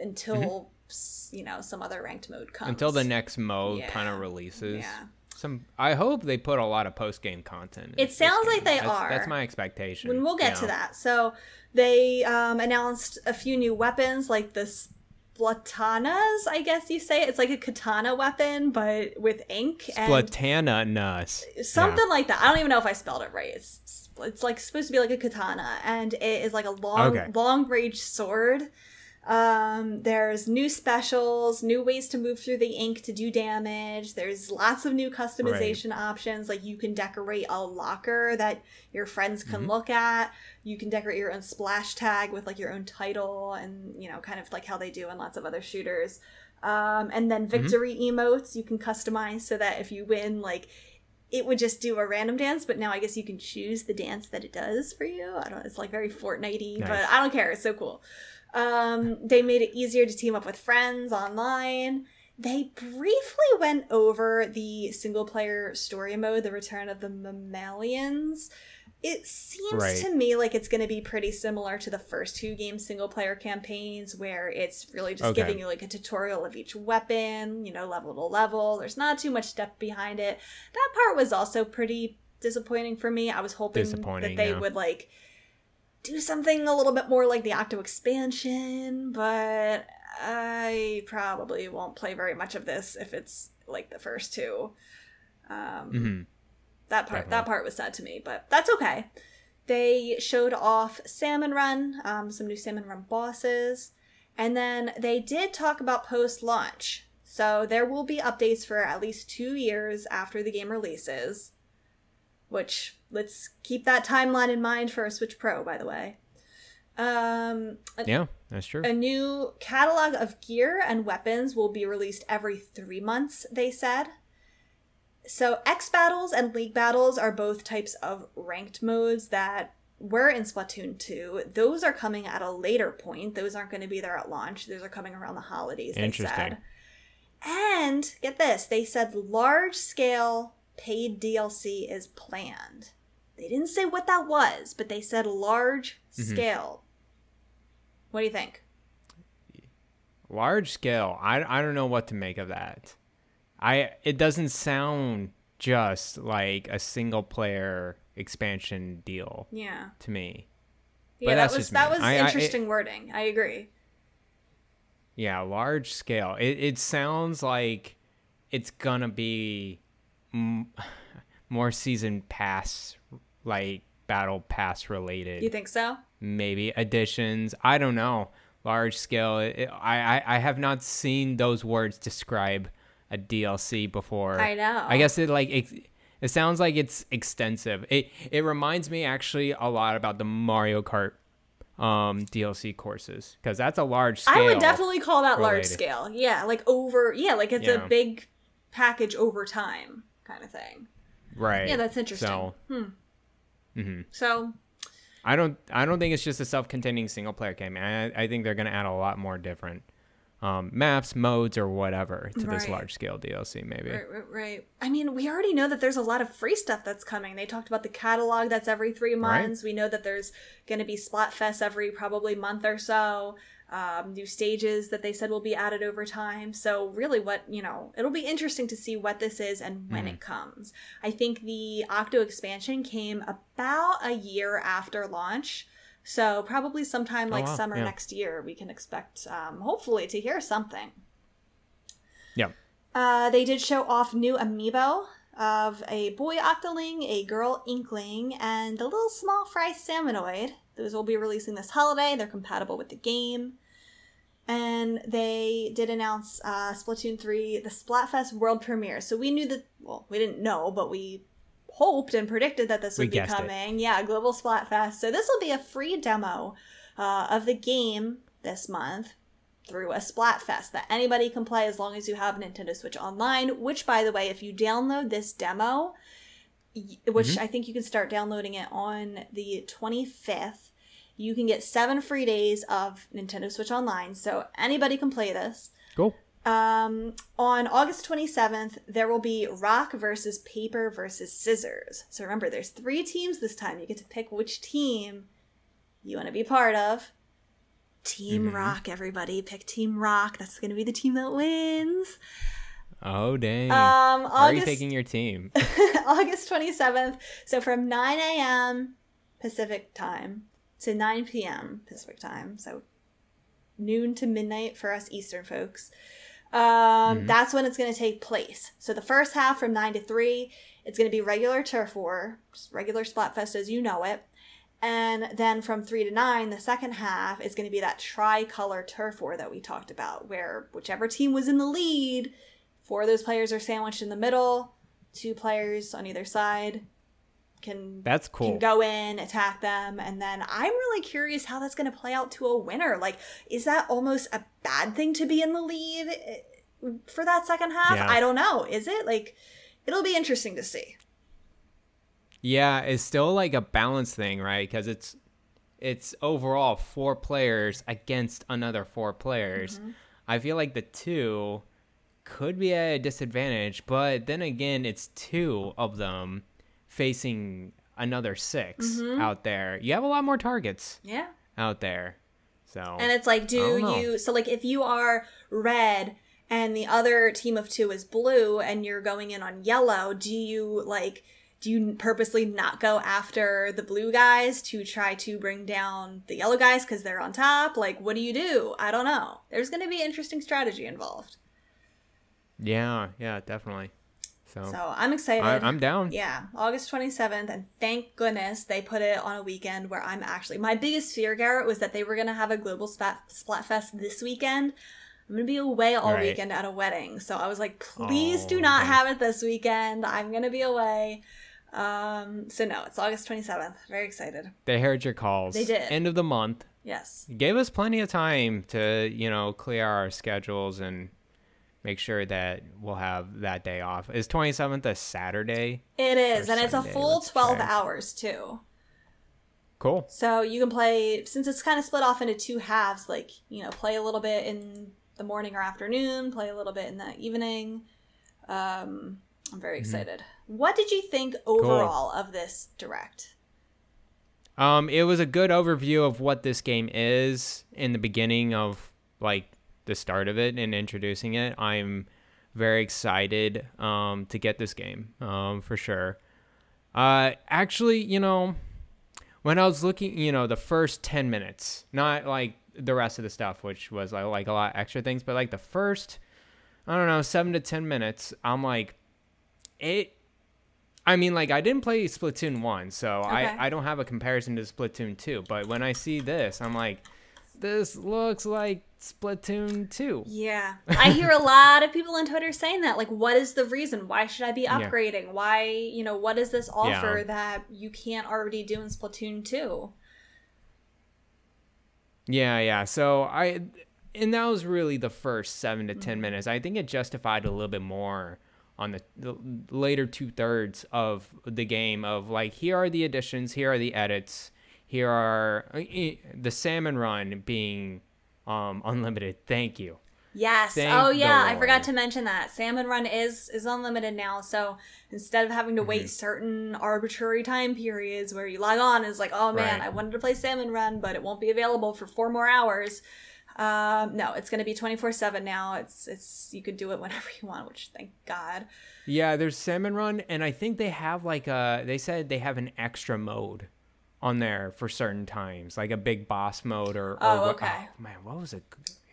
until, s you know, some other ranked mode comes. Mm-hmm. Until the next mode Yeah. kind of releases. Yeah. Some I hope they put a lot of post game content. in It this sounds like they That's- are. That's my expectation. when we'll get Yeah. to that. So they um, announced a few new weapons, like the splatanas. I guess you say it's like a katana weapon, but with ink and Splatana Nus. something like that. I don't even know if I spelled it right. It's it's like supposed to be like a katana, and it is like a long Okay. long range sword. Um, there's new specials, new ways to move through the ink to do damage. There's lots of new customization options. Like you can decorate a locker that your friends can Mm-hmm. look at. You can decorate your own splash tag with like your own title and, you know, kind of like how they do in lots of other shooters. Um, and then Mm-hmm. victory emotes you can customize so that if you win, like it would just do a random dance, but now I guess you can choose the dance that it does for you. I don't. It's like very Fortnitey, but Nice. I don't care. It's so cool. Um, they made it easier to team up with friends online. They briefly went over the single player story mode, the return of the mammalians. It seems Right. to me like it's going to be pretty similar to the first two game single player campaigns, where it's really just Okay. giving you like a tutorial of each weapon, you know, level to level. There's not too much depth behind it. That part was also pretty disappointing for me. I was hoping that they yeah. would like do something a little bit more like the Octo expansion, but I probably won't play very much of this if it's like the first two. Um, hmm that part that part was sad to me, but that's okay. They showed off Salmon Run, um, some new Salmon Run bosses, and then they did talk about post launch. So there will be updates for at least two years after the game releases. Which let's keep that timeline in mind for a Switch Pro, by the way. Um, a, Yeah, that's true. a new catalog of gear and weapons will be released every three months, they said. So, X battles and League battles are both types of ranked modes that were in Splatoon 2. Those are coming at a later point. Those aren't going to be there at launch. Those are coming around the holidays, they Interesting. said. And get this they said large scale paid DLC is planned. They didn't say what that was, but they said large Mhm. scale. What do you think? Large scale. I, I don't know what to make of that. I it doesn't sound just like a single player expansion deal Yeah. to me. Yeah, But that was that was I- I- it- interesting wording. I agree. Yeah, large scale. It it sounds like it's gonna be m- [SIGHS] more season pass like battle pass related. You think so? maybe additions. I don't know. Large scale. It, I, I I have not seen those words describe a DLC before. I know. I guess it like it, it sounds like it's extensive. It it reminds me actually a lot about the Mario Kart um DLC courses because that's a large scale. I would definitely call that large scale. Yeah, like over. Yeah, like it's Yeah. a big package over time kind of thing. right. Yeah, that's interesting. So hmm. Mhm. So I don't I don't think it's just a self-containing single player game. I I think they're gonna add a lot more different um, maps, modes, or whatever to this large scale DLC. Maybe. Right, right, right. I mean, we already know that there's a lot of free stuff that's coming. They talked about the catalog that's every three months. We know that there's going to be Splatfest every probably month or so. Um, new stages that they said will be added over time. So, really, what, you know, it'll be interesting to see what this is and when it comes. I think the Octo expansion came about a year after launch. So, probably sometime like wow, summer yeah. next year, we can expect, um, hopefully, to hear something. Yeah. Uh, they did show off new amiibo of a boy octoling, a girl inkling, and a little small fry salmonoid. Those will be releasing this holiday. They're compatible with the game. And they did announce uh, Splatoon 3, the Splatfest world premiere. So we knew that, well, we didn't know, but we hoped and predicted that this We would be guessed it. coming. Yeah, Global Splatfest. So this will be a free demo uh, of the game this month through a Splatfest that anybody can play as long as you have Nintendo Switch Online. Which, by the way, if you download this demo, which I think you can start downloading it on the 25th. You can get seven free days of Nintendo Switch Online, so anybody can play this. Cool. Um, on August 27th, there will be rock versus paper versus scissors. So remember, there's three teams this time. You get to pick which team you want to be part of. Team Rock, everybody. Pick Team Rock. That's going to be the team that wins. Oh dang. Um, Why are you August, taking your team? [LAUGHS] August 27th. So from 9 a.m. Pacific time to 9 p.m. Pacific time. So noon to midnight for us Eastern folks. Um, That's when it's going to take place. So the first half from 9 to 3, it's going to be regular turf war, just regular Splatfest as you know it. And then from 3 to 9, the second half is going to be that tricolor turf war that we talked about, where whichever team was in the lead, four of those players are sandwiched in the middle, two players on either side can That's cool. can go in, attack them, and then I'm really curious how that's going to play out to a winner. Like, is that almost a bad thing to be in the lead eh, for that second half? Yeah. I don't know. Is it like? It'll be interesting to see. Yeah, it's still like a balance thing, right? Because it's it's overall four players against another four players. Mm-hmm. I feel like the two could be at a disadvantage, but then again, it's two of them facing another 6 Mm-hmm. out there. You have a lot more targets Yeah. out there. So And it's like, do you? So like, if you are red and the other team of two is blue, and you're going in on yellow, do you like? Do you purposely not go after the blue guys to try to bring down the yellow guys because they're on top? Like, what do you do? I don't know. There's going to be interesting strategy involved. yeah, yeah, definitely. So, So I'm excited. I, I'm down. Yeah, August 27th, and thank goodness they put it on a weekend where I'm actually. My biggest fear, Garrett, was that they were going to have a global splat, Splatfest this weekend. I'm going to be away all Right. weekend at a wedding. So I was like, please do Oh, not okay. have it this weekend. I'm going to be away. Um, so no, it's August 27th. Very excited. They heard your calls. They did. End of the month. Yes. gave us plenty of time to you know clear our schedules and make sure that we'll have that day off is 27th a saturday It is, and it's a full let's 12 check. hours too. cool So you can play since it's kind of split off into two halves. Like you know, play a little bit in the morning or afternoon, play a little bit in the evening. Um, I'm very excited. What did you think overall of this direct? um it was a good overview of what this game is in the beginning of like the start of it and introducing it i'm very excited um to get this game um for sure uh actually you know when I was looking, you know, the first 10 minutes, not like the rest of the stuff, which was like, like a lot extra things, but like the first, I don't know, seven to 10 minutes, I'm like, it, I mean, like I didn't play Splatoon 1, so Okay. I, I don't have a comparison to Splatoon 2, but when I see this, I'm like, this looks like Splatoon 2. Yeah, I hear a lot of people on Twitter saying that. Like, what is the reason? Why should I be upgrading? Why, you know, what is this offer Yeah. that you can't already do in Splatoon two? Yeah, yeah. So I, and that was really the first seven to 10 mm-hmm. minutes. I think it justified a little bit more on the, the later two thirds of the game. Of like, here are the additions, here are the edits, here are eh, the salmon run being um, unlimited. Thank you. Yes. Thank oh yeah, I forgot to mention that Salmon Run is is unlimited now. So instead of having to Mm-hmm. wait certain arbitrary time periods where you log on, is like, oh man, Right. I wanted to play Salmon Run, but it won't be available for four more hours. Um, no, it's going to be twenty four seven now. It's it's you could do it whenever you want, which thank God. Yeah, there's salmon run, and I think they have like a. They said they have an extra mode on there for certain times, like a big boss mode or. or Oh, what- okay. oh, man, what was it?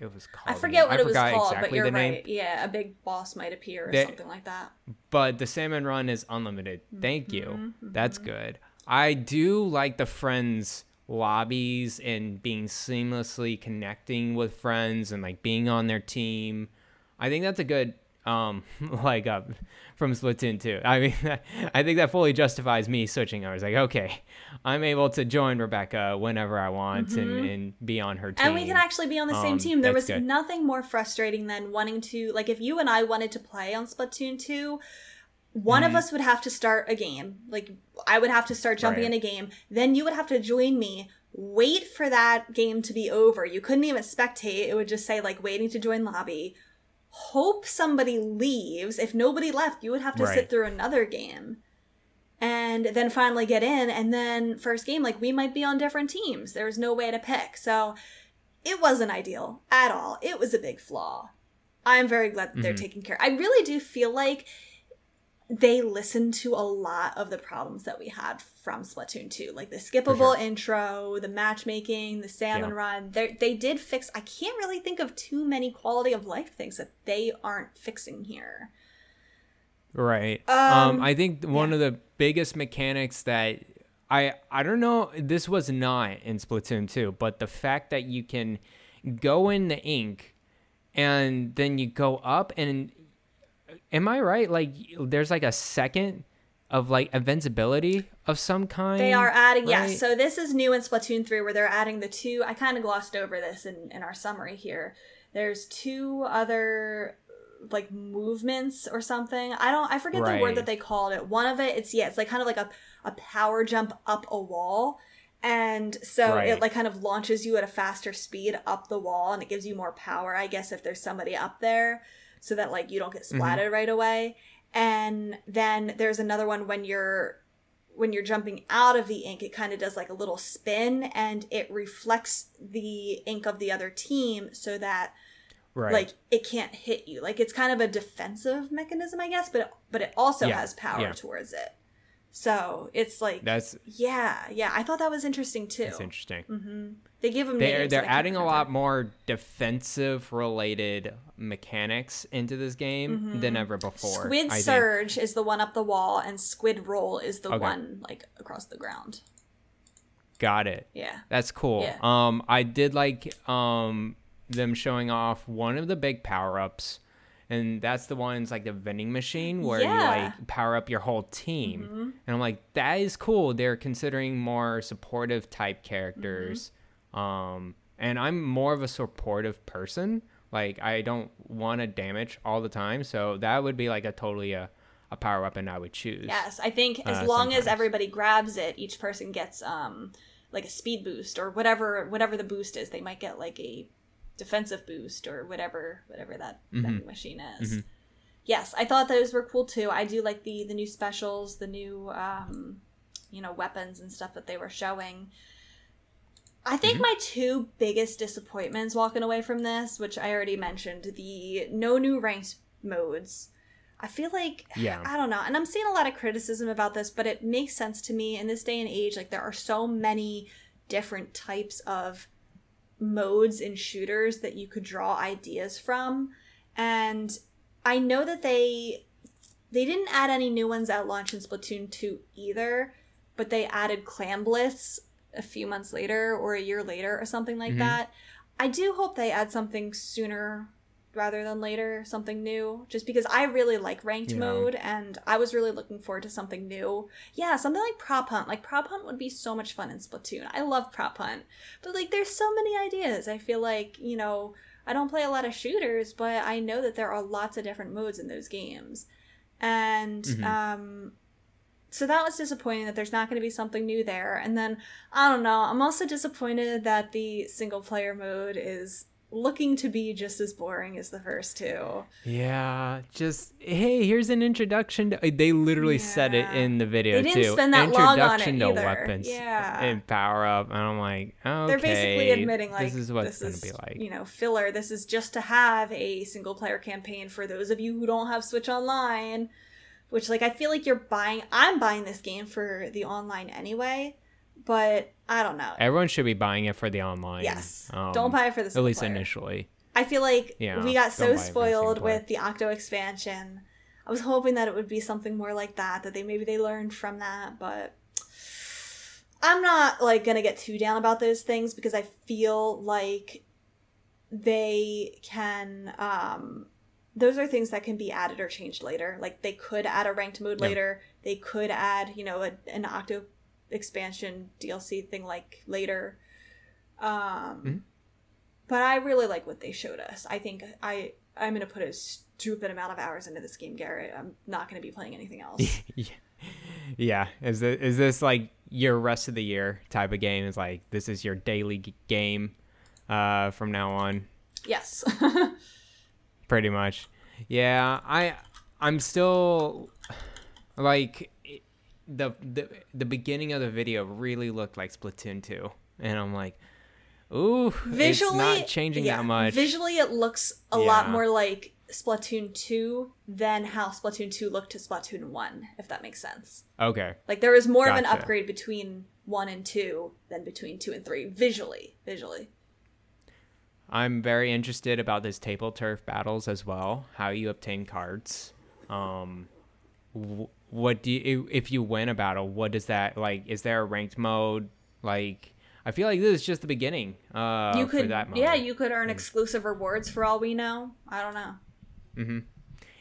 It was called. I forget what I it was called, but exactly you're the name. right. Yeah, a big boss might appear or They- something like that. but the salmon run is unlimited. Thank you. Mm-hmm, That's good. I do like the friends lobbies and being seamlessly connecting with friends and like being on their team. I think that's a good um [LAUGHS] like up from Splatoon 2. I mean [LAUGHS] I think that fully justifies me switching. I was like, okay, I'm able to join Rebecca whenever I want and, and be on her team. Mm-hmm. And we can actually be on the same Um, team. There was good. nothing more frustrating than wanting to like if you and I wanted to play on Splatoon 2, one Mhm. of us would have to start a game. Like I would have to start jumping Right. in a game. Then you would have to join me. Wait for that game to be over. You couldn't even spectate. It would just say like waiting to join lobby. Hope somebody leaves. If nobody left, you would have to sit through another game. And then finally get in and then first game like we might be on different teams. There was no way to pick. So it wasn't ideal at all. It was a big flaw. I'm very glad that they're Mhm. taking care. I really do feel like they listened to a lot of the problems that we had from Splatoon 2. Like the skippable sure. intro, the matchmaking, the salmon Yeah. run. They they did fix I can't really think of too many quality of life things that they aren't fixing here. Right. Um, Um, I think one yeah. of the biggest mechanics that I I don't know this was not in Splatoon 2, but the fact that you can go in the ink and then you go up and am I right? Like there's like a second of like invincibility of some kind. They are adding, yes. right? So this is new in Splatoon 3 where they're adding the two. I kind of glossed over this in, in our summary here. There's two other like movements or something. I don't I forget the word that they called it. One of it it's yeah, it's like kind of like a, a power jump up a wall. And so Right. it like kind of launches you at a faster speed up the wall and it gives you more power, I guess, if there's somebody up there so that like you don't get Mm-hmm. splatted right away. And then there's another one when you're when you're jumping out of the ink, it kind of does like a little spin and it reflects the ink of the other team so that right. like it can't hit you. Like it's kind of a defensive mechanism, I guess, but it, but it also Yeah, has power yeah. towards it. So it's like that's yeah, yeah. I thought that was interesting too. that's interesting. hmm They give them They're they're that I can't adding a lot more defensive related mechanics into this game than ever before. Mm-hmm. Squid I think. Surge is the one up the wall, and Squid Roll is the Okay. one like across the ground. Got it. Yeah. That's cool. Yeah. Um, I did like um them showing off one of the big power ups, and that's the ones like the vending machine where Yeah. Mm-hmm. you like power up your whole team. And I'm like, that is cool. They're considering more supportive type characters. Mm-hmm. Um, and I'm more of a supportive person. Like I don't want to damage all the time, so that would be like a totally a, a power weapon I would choose. Yes, I think as Uh, long as everybody grabs it, each person gets um like a speed boost or whatever whatever the boost is. They might get like a defensive boost or whatever whatever that Mm-hmm. machine is. Yes, I thought those were cool too. I do like the the new specials, the new um you know weapons and stuff that they were showing. I think Mm-hmm. my two biggest disappointments walking away from this, which I already mentioned, the no new ranked modes. I feel like Yeah. I don't know, and I'm seeing a lot of criticism about this, but it makes sense to me in this day and age. Like there are so many different types of modes in shooters that you could draw ideas from, and I know that they they didn't add any new ones at launch in Splatoon 2 either, but they added Clam Blitz a few months later or a year later or something like Mhm. that. I do hope they add something sooner rather than later, something new, just because I really like ranked Yeah. mode and I was really looking forward to something new. Yeah, something like Prop Hunt. Like Prop Hunt would be so much fun in Splatoon. I love Prop Hunt. But like there's so many ideas. I feel like, you know, I don't play a lot of shooters, but I know that there are lots of different modes in those games. And Mhm. um so that was disappointing that there's not going to be something new there. And then I don't know, I'm also disappointed that the single player mode is looking to be just as boring as the first two. Yeah, just hey, here's an introduction. To, they literally said it in the video They didn't too. spend that long on it introduction to either. weapons Yeah. and power up, and I'm like, okay, They're basically admitting like this is what it's this gonna be like. You know, filler. This is just to have a single player campaign for those of you who don't have Switch Online. Which like I feel like you're buying I'm buying this game for the online anyway, but I don't know. Everyone should be buying it for the online. Yes. um, don't buy it for the at least player. initially. I feel like Yeah, we got so for the spoiled with the Octo expansion. I was hoping that it would be something more like that, that they maybe they learned from that, but I'm not like gonna get too down about those things because I feel like they can um those are things that can be added or changed later. Like they could add a ranked mode Yeah. later. They could add, you know, a, an Octo expansion DLC thing like later. Um Mhm. but I really like what they showed us. I think I I'm gonna put a stupid amount of hours into this game, Garrett. I'm not gonna be playing anything [LAUGHS] else. yeah. Is this, is this like your rest of the year type of game? Is like this is your daily g- game uh, from now on? yes. [LAUGHS] Pretty much. Yeah. I I'm still like the the the beginning of the video really looked like Splatoon 2, and I'm like, ooh, visually it's not changing yeah, that much. Visually, it looks a lot more like Splatoon 2 than how Splatoon 2 looked to Splatoon 1, if that makes sense. okay. Like there was more of an upgrade between 1 and 2 than between 2 and 3 visually, visually. I'm very interested about this table turf battles as well. How you obtain cards. Um, wh- what do you if you win a battle? What does that like? Is there a ranked mode? Like, I feel like this is just the beginning. Uh, you for could that mode. yeah, you could earn exclusive rewards for all we know. I don't know. mm-hmm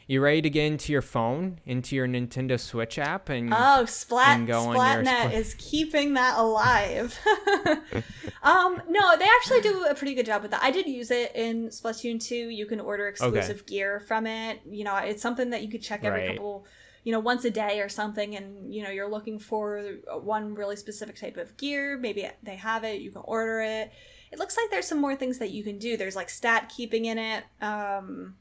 You ready to get into your phone, into your Nintendo Switch app, and Oh, Splat and Splatnet Splat- is keeping that alive. [LAUGHS] um, no, they actually do a pretty good job with that. I did use it in Splatoon 2. You can order exclusive gear from it. You know, it's something that you could check every Right. couple, you know, once a day or something. And you know, you're looking for one really specific type of gear. Maybe they have it. You can order it. It looks like there's some more things that you can do. There's like stat keeping in it. Um,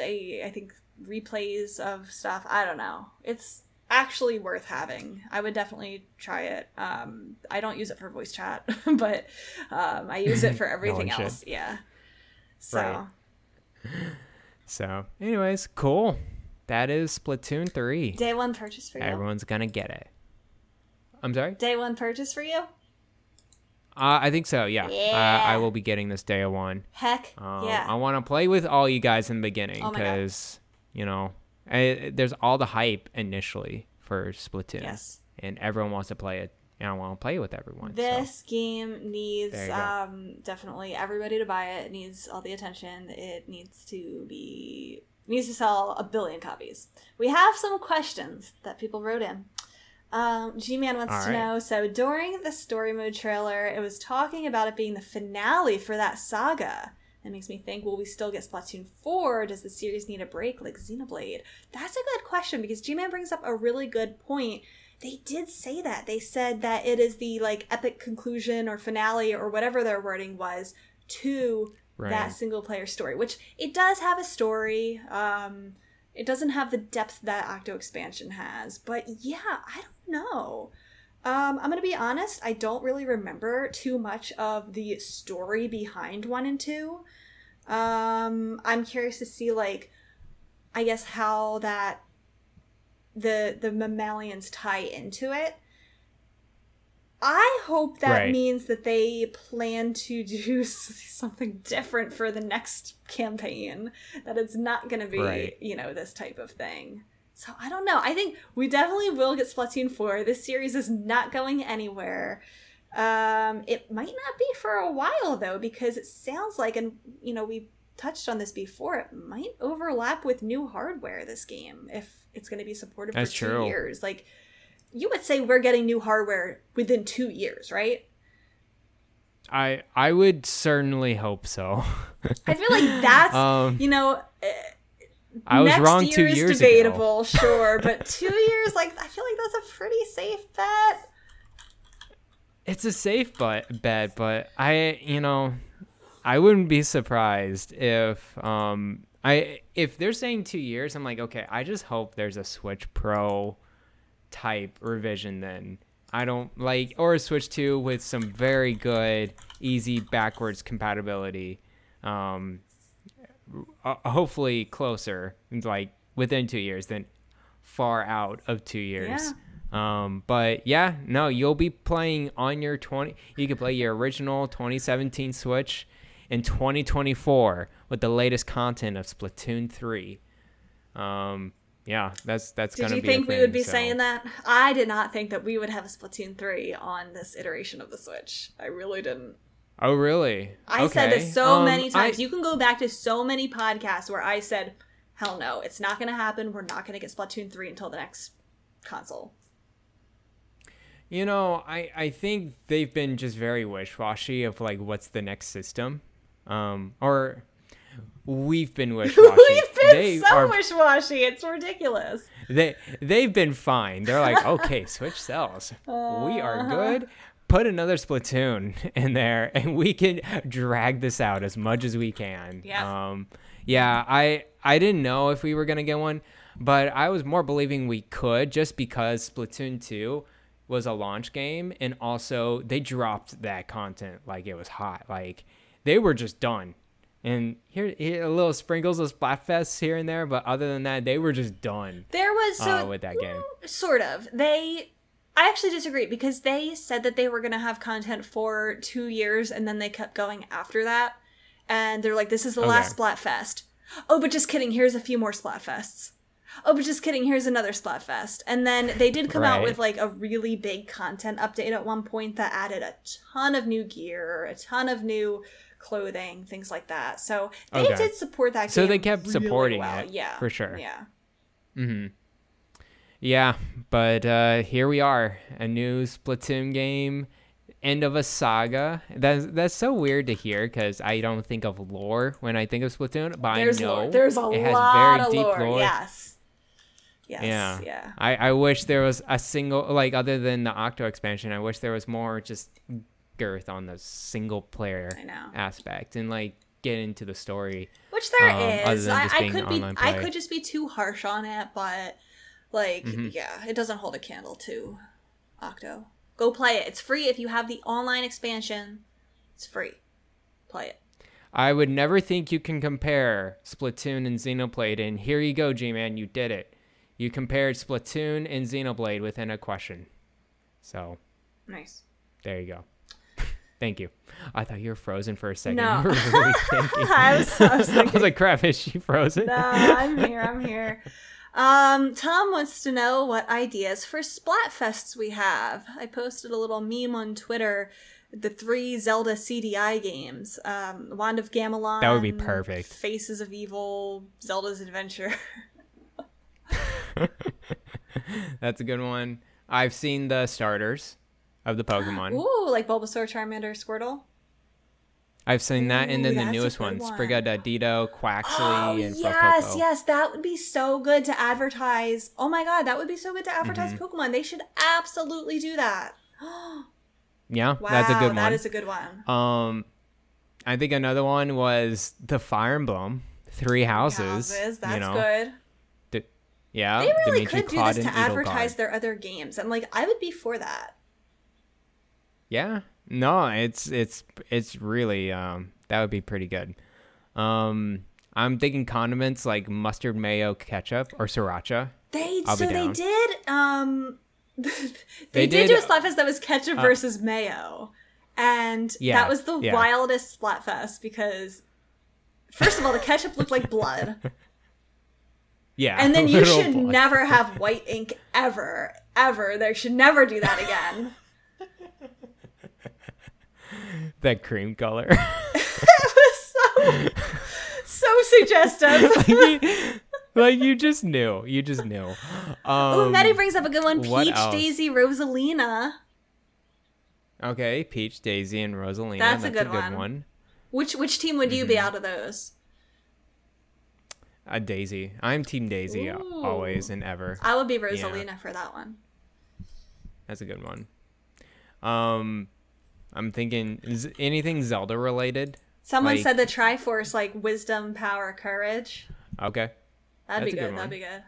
I, I think replays of stuff. I don't know. It's actually worth having. I would definitely try it. Um, I don't use it for voice chat, [LAUGHS] but um, I use it [LAUGHS] for everything should. else. Yeah. So Right. [LAUGHS] so, anyways, cool. That is Splatoon three. day one purchase for you. Everyone's gonna get it. I'm sorry. Day one purchase for you. Uh, I think so. Yeah. Yeah. I, I will be getting this day one. Heck Um, yeah. I want to play with all you guys in the beginning Oh because you know I, there's all the hype initially for Splatoon. Yes. And everyone wants to play it, and I want to play with everyone. so. This game needs There you go. um, definitely everybody to buy it. It needs all the attention. It needs to be needs to sell a billion copies. We have some questions that people wrote in. Um, G Man wants All to right. know. So during the story mode trailer, it was talking about it being the finale for that saga. That makes me think: Will we still get Splatoon four? Does the series need a break like Xenoblade? That's a good question because G Man brings up a really good point they did say that they said that it is the like epic conclusion or finale or whatever their wording was to Right. that single player story which it does have a story um it doesn't have the depth that octo expansion has but yeah i don't know um i'm gonna be honest i don't really remember too much of the story behind one and two um i'm curious to see like i guess how that the the mammalians tie into it. I hope that Right. means that they plan to [LAUGHS] do something different for the next campaign. That it's not going to be, Right. you know, this type of thing. So I don't know. I think we definitely will get Splatoon 4. This series is not going anywhere. Um, it might not be for a while though, because it sounds like, and you know, we touched on this before. It might overlap with new hardware. This game, if it's going to be supported That's for two true. years, like you would say, we're getting new hardware within two years, right? I I would certainly hope so. I feel like that's [LAUGHS] Um, you know. I was next wrong year two is years ago. debatable, sure, but two years, like I feel like that's a pretty safe bet. It's a safe but bet, but I you know I wouldn't be surprised if um I if they're saying two years, I'm like okay. I just hope there's a Switch Pro type revision then. I don't like or a Switch 2 with some very good easy backwards compatibility. Um uh, hopefully closer like within 2 years than far out of 2 years. Um, but yeah, no, you'll be playing on your 20. You can play your original 2017 Switch in 2024 with the latest content of Splatoon 3. Um, yeah, that's that's Did gonna you be. a think we would be so- saying that? I did not think that we would have a Splatoon 3 on this iteration of the Switch. I really didn't. Oh, really? I said this so Um, many times. I- you can go back to so many podcasts where I said, hell no, it's not going to happen. We're not going to get Splatoon 3 until the next console. You know, I, I think they've been just very wish washy of like what's the next system. Um, or we've been wish-washy. [LAUGHS] We've been they so are, wish-washy. It's ridiculous. they they've been fine. They're like, [LAUGHS] okay, Switch sells. We are good. Put another Splatoon [LAUGHS] in there, and we can drag this out as much as we can. Yeah. Um, yeah. I I didn't know if we were gonna get one, but I was more believing we could just because Splatoon two was a launch game, and also they dropped that content like it was hot. Like they were just done. And here, here a little sprinkles of Splatfests here and there, but other than that, they were just done There was so uh, with that game. sort of. They I actually disagree because they said that they were going to have content for 2 years and then they kept going after that. And they're like this is the last Splatfest. Oh, but just kidding, here's a few more Splatfests. Oh, but just kidding, here's another Splatfest. And then they did come out with like a really big content update at one point that added a ton of new gear, a ton of new clothing, things like that. So they Okay. did support that So they kept really supporting well. it, Yeah. for sure. Yeah. Hmm. Yeah, but uh, here we are, a new Splatoon game, end of a saga. That's that's so weird to hear because I don't think of lore when I think of Splatoon, but There's I know lore. There's a it has lot very of deep lore. lore. Yes. Yes. Yeah. Yeah. I, I wish there was a single like other than the Octo expansion, I wish there was more just girth on the single player aspect and like get into the story. Which there Um, is. I, I could be. online I could just be too harsh on it, but like, Mm-hmm. yeah, it doesn't hold a candle to Octo. Go play it. It's free if you have the online expansion. It's free. Play it. I would never think you can compare Splatoon and Xenoblade, and here you go, G-Man, you did it. You compared Splatoon and Xenoblade within a question. So Nice. there you go. Thank you. I thought you were frozen for a second. No. You were really [LAUGHS] thinking. I was, I was [LAUGHS] I was like, crap, is she frozen? No, I'm here. I'm here. Um, Tom wants to know what ideas for Splatfests we have. I posted a little meme on Twitter. The three Zelda CDI games: um, Wand of Gamelon. That would be perfect. Faces of Evil, Zelda's Adventure. [LAUGHS] That's a good one. I've seen the starters of the Pokemon. Ooh, like Bulbasaur, Charmander, Squirtle. I've seen that, and then the newest one, one. Sprigatito, Quaxly, Oh and yes, yes, that would be so good to advertise. Oh my god, that would be so good to advertise Mm-hmm. Pokemon. They should absolutely do that. [GASPS] Yeah, Wow, that's a good one. That is a good one. Um, I think another one was the Fire Emblem Three Houses. Houses, that's you know, good. yeah, They really Dimitri could do Claude this to Edelgard. advertise their other games, and like I would be for that. Yeah, no, it's it's it's really um that would be pretty good. Um, I'm thinking condiments like mustard, mayo, ketchup, or sriracha. They I'll so they did um [LAUGHS] they, They did, did, do a uh, Splatfest that was ketchup versus mayo. And Yeah, that was the yeah. wildest Splatfest because first of all the ketchup looked like blood. [LAUGHS] Yeah, And then [LAUGHS] you should blood. never have white ink ever. Ever. There should never do that again. [LAUGHS] that cream color. [LAUGHS] it was so so suggestive. [LAUGHS] like you just knew, you just knew. Um, Ooh, Maddie brings up a good one. Peach, else? Daisy, Rosalina. Okay, Peach, Daisy, and Rosalina. That's That's, a a good good, one. one. Which which team would you Mm-hmm. be out of those? A Daisy. I'm Team Daisy Ooh. always and ever. I would be Rosalina for that one. That's a good one. Um, I'm thinking is anything Zelda related. Someone Like- said the Triforce, like wisdom, power, courage. Okay. That'd That's be good good. That'd be good.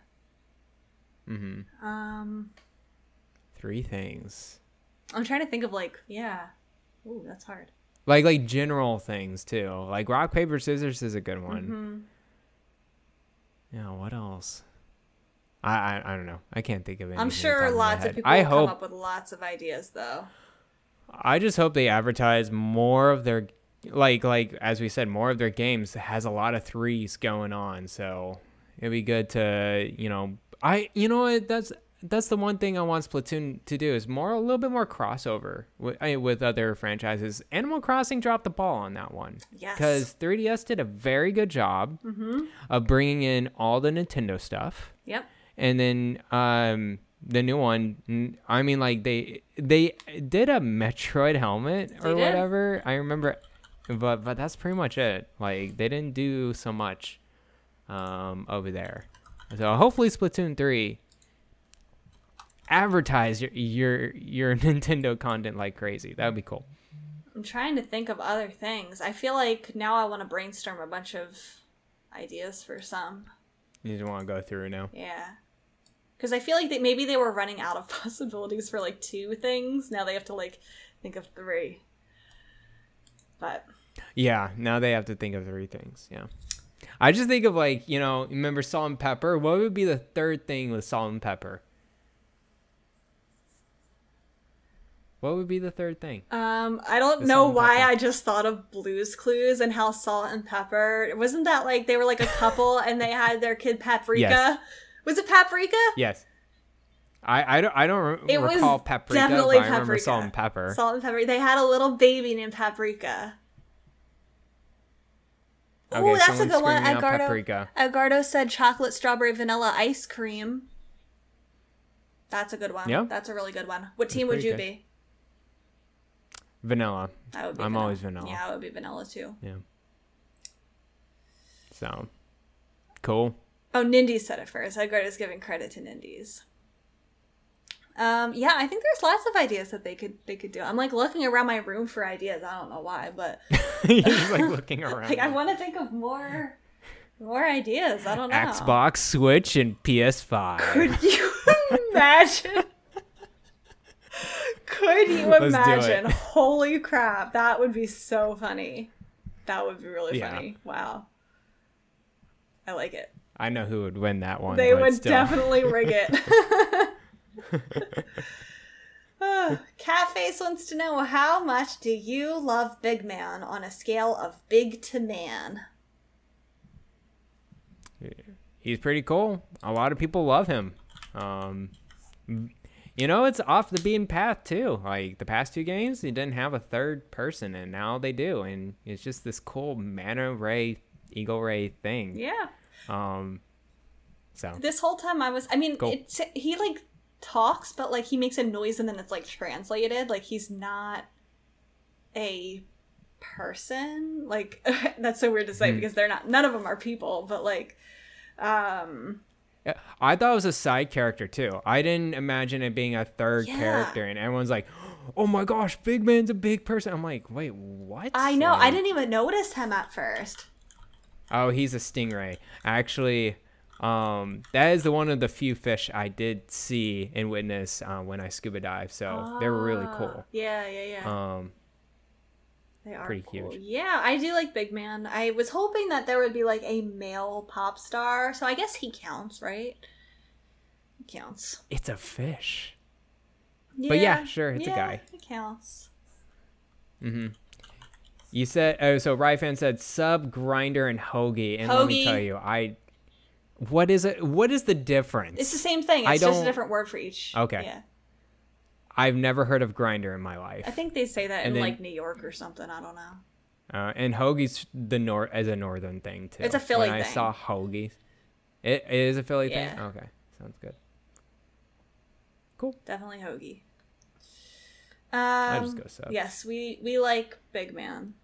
Mm-hmm. Um, Three things. I'm trying to think of like, yeah. Ooh, that's hard. Like like general things too. Like rock paper scissors is a good one. hmm Yeah. What else? I, I I don't know. I can't think of anything. I'm sure lots of people I will hope. come up with lots of ideas, though. I just hope they advertise more of their like like as we said more of their games has a lot of threes going on so it'd be good to you know I you know what that's that's the one thing I want Splatoon to do is more a little bit more crossover with I- with other franchises. Animal Crossing dropped the ball on that one Yes. because 3DS did a very good job of bringing in all the Nintendo stuff Yep. and then um the new one I mean like they they did a metroid helmet or whatever i remember but but that's pretty much it. Like they didn't do so much um, over there. So hopefully Splatoon three advertise your your your [LAUGHS] Nintendo content like crazy. That would be cool. I'm trying to think of other things. I feel like now I want to brainstorm a bunch of ideas for some. You just want to go through now. Yeah. Because I feel like that maybe they were running out of [LAUGHS] possibilities for like two things. Now they have to like think of three. But Yeah, now they have to think of three things. Yeah. I just think of like, you know, remember salt and pepper? What would be the third thing with salt and pepper? What would be the third thing? um, I don't The know why. I just thought of Blue's Clues and how Salt and Pepper wasn't that like they were like a couple and they had their kid Paprika. Yes. Was it Paprika? Yes. I, I don't I don't re- It was recall paprika, definitely but I remember Paprika. salt and pepper. Salt and Pepper. They had a little baby named Paprika. Okay, Ooh, that's a good one. Edgardo, paprika. Edgardo said chocolate, strawberry, vanilla ice cream. That's a good one. Yeah. That's a really good one. What team would you good. be? Vanilla. I would be I'm vanilla. always vanilla. Yeah, I would be vanilla too. Yeah. So cool. Oh, Nindies said it first. I Edgardo's giving credit to Nindy's. Um, yeah, I think there's lots of ideas that they could they could do. I'm like looking around my room for ideas. I don't know why, but [LAUGHS] just like looking around. [LAUGHS] like I want to think of more more ideas. I don't know. Xbox, Switch, and PS5. Could [LAUGHS] you imagine? Could you imagine? Holy crap, that would be so funny. That would be really Yeah. funny. Wow. I like it. I know who would win that one. They would still. definitely rig it. Uh, [LAUGHS] Catface wants to know how much do you love Big Man on a scale of big to man? He's pretty cool. A lot of people love him. Um, you know, it's off the beaten path too. Like the past two games, he didn't have a third person, and now they do, and it's just this cool manta ray, eagle ray thing. Yeah. Um, so This whole time I was I mean, Cool. it's he like talks but like he makes a noise and then it's like translated. Like he's not a person. Like [LAUGHS] that's so weird to say because they're not none of them are people, but like um Yeah, I thought it was a side character too. I didn't imagine it being a third Yeah. character, and everyone's like, "Oh my gosh, Big Man's a big person." I'm like, "Wait, what?" I know, I didn't even notice him at first. Oh, he's a stingray. Actually, um, that is the one of the few fish I did see and witness uh, when I scuba dive. So they were really Ah, cool. Yeah, yeah, yeah. Um, They are Pretty cool. huge. Yeah, I do like Big Man. I was hoping that there would be like a male pop star, so I guess he counts, right? He counts. it's a fish. But yeah, sure, it's a guy. It counts. You said oh, so. Ryfan said sub grinder and hoagie, and let me tell you, I. What is it? What is the difference? It's the same thing. I It's just a different word for each. Okay. Yeah. I've never heard of grinder in my life. I think they say that in then- like New York or something. I don't know. Uh, and hoagie's the nor as a northern thing too. It's a Philly when I saw hoagies, it, it is a Philly thing. Okay, sounds good. Cool. Definitely hoagie. I Um, just go sub. Yes, we we like Big Man.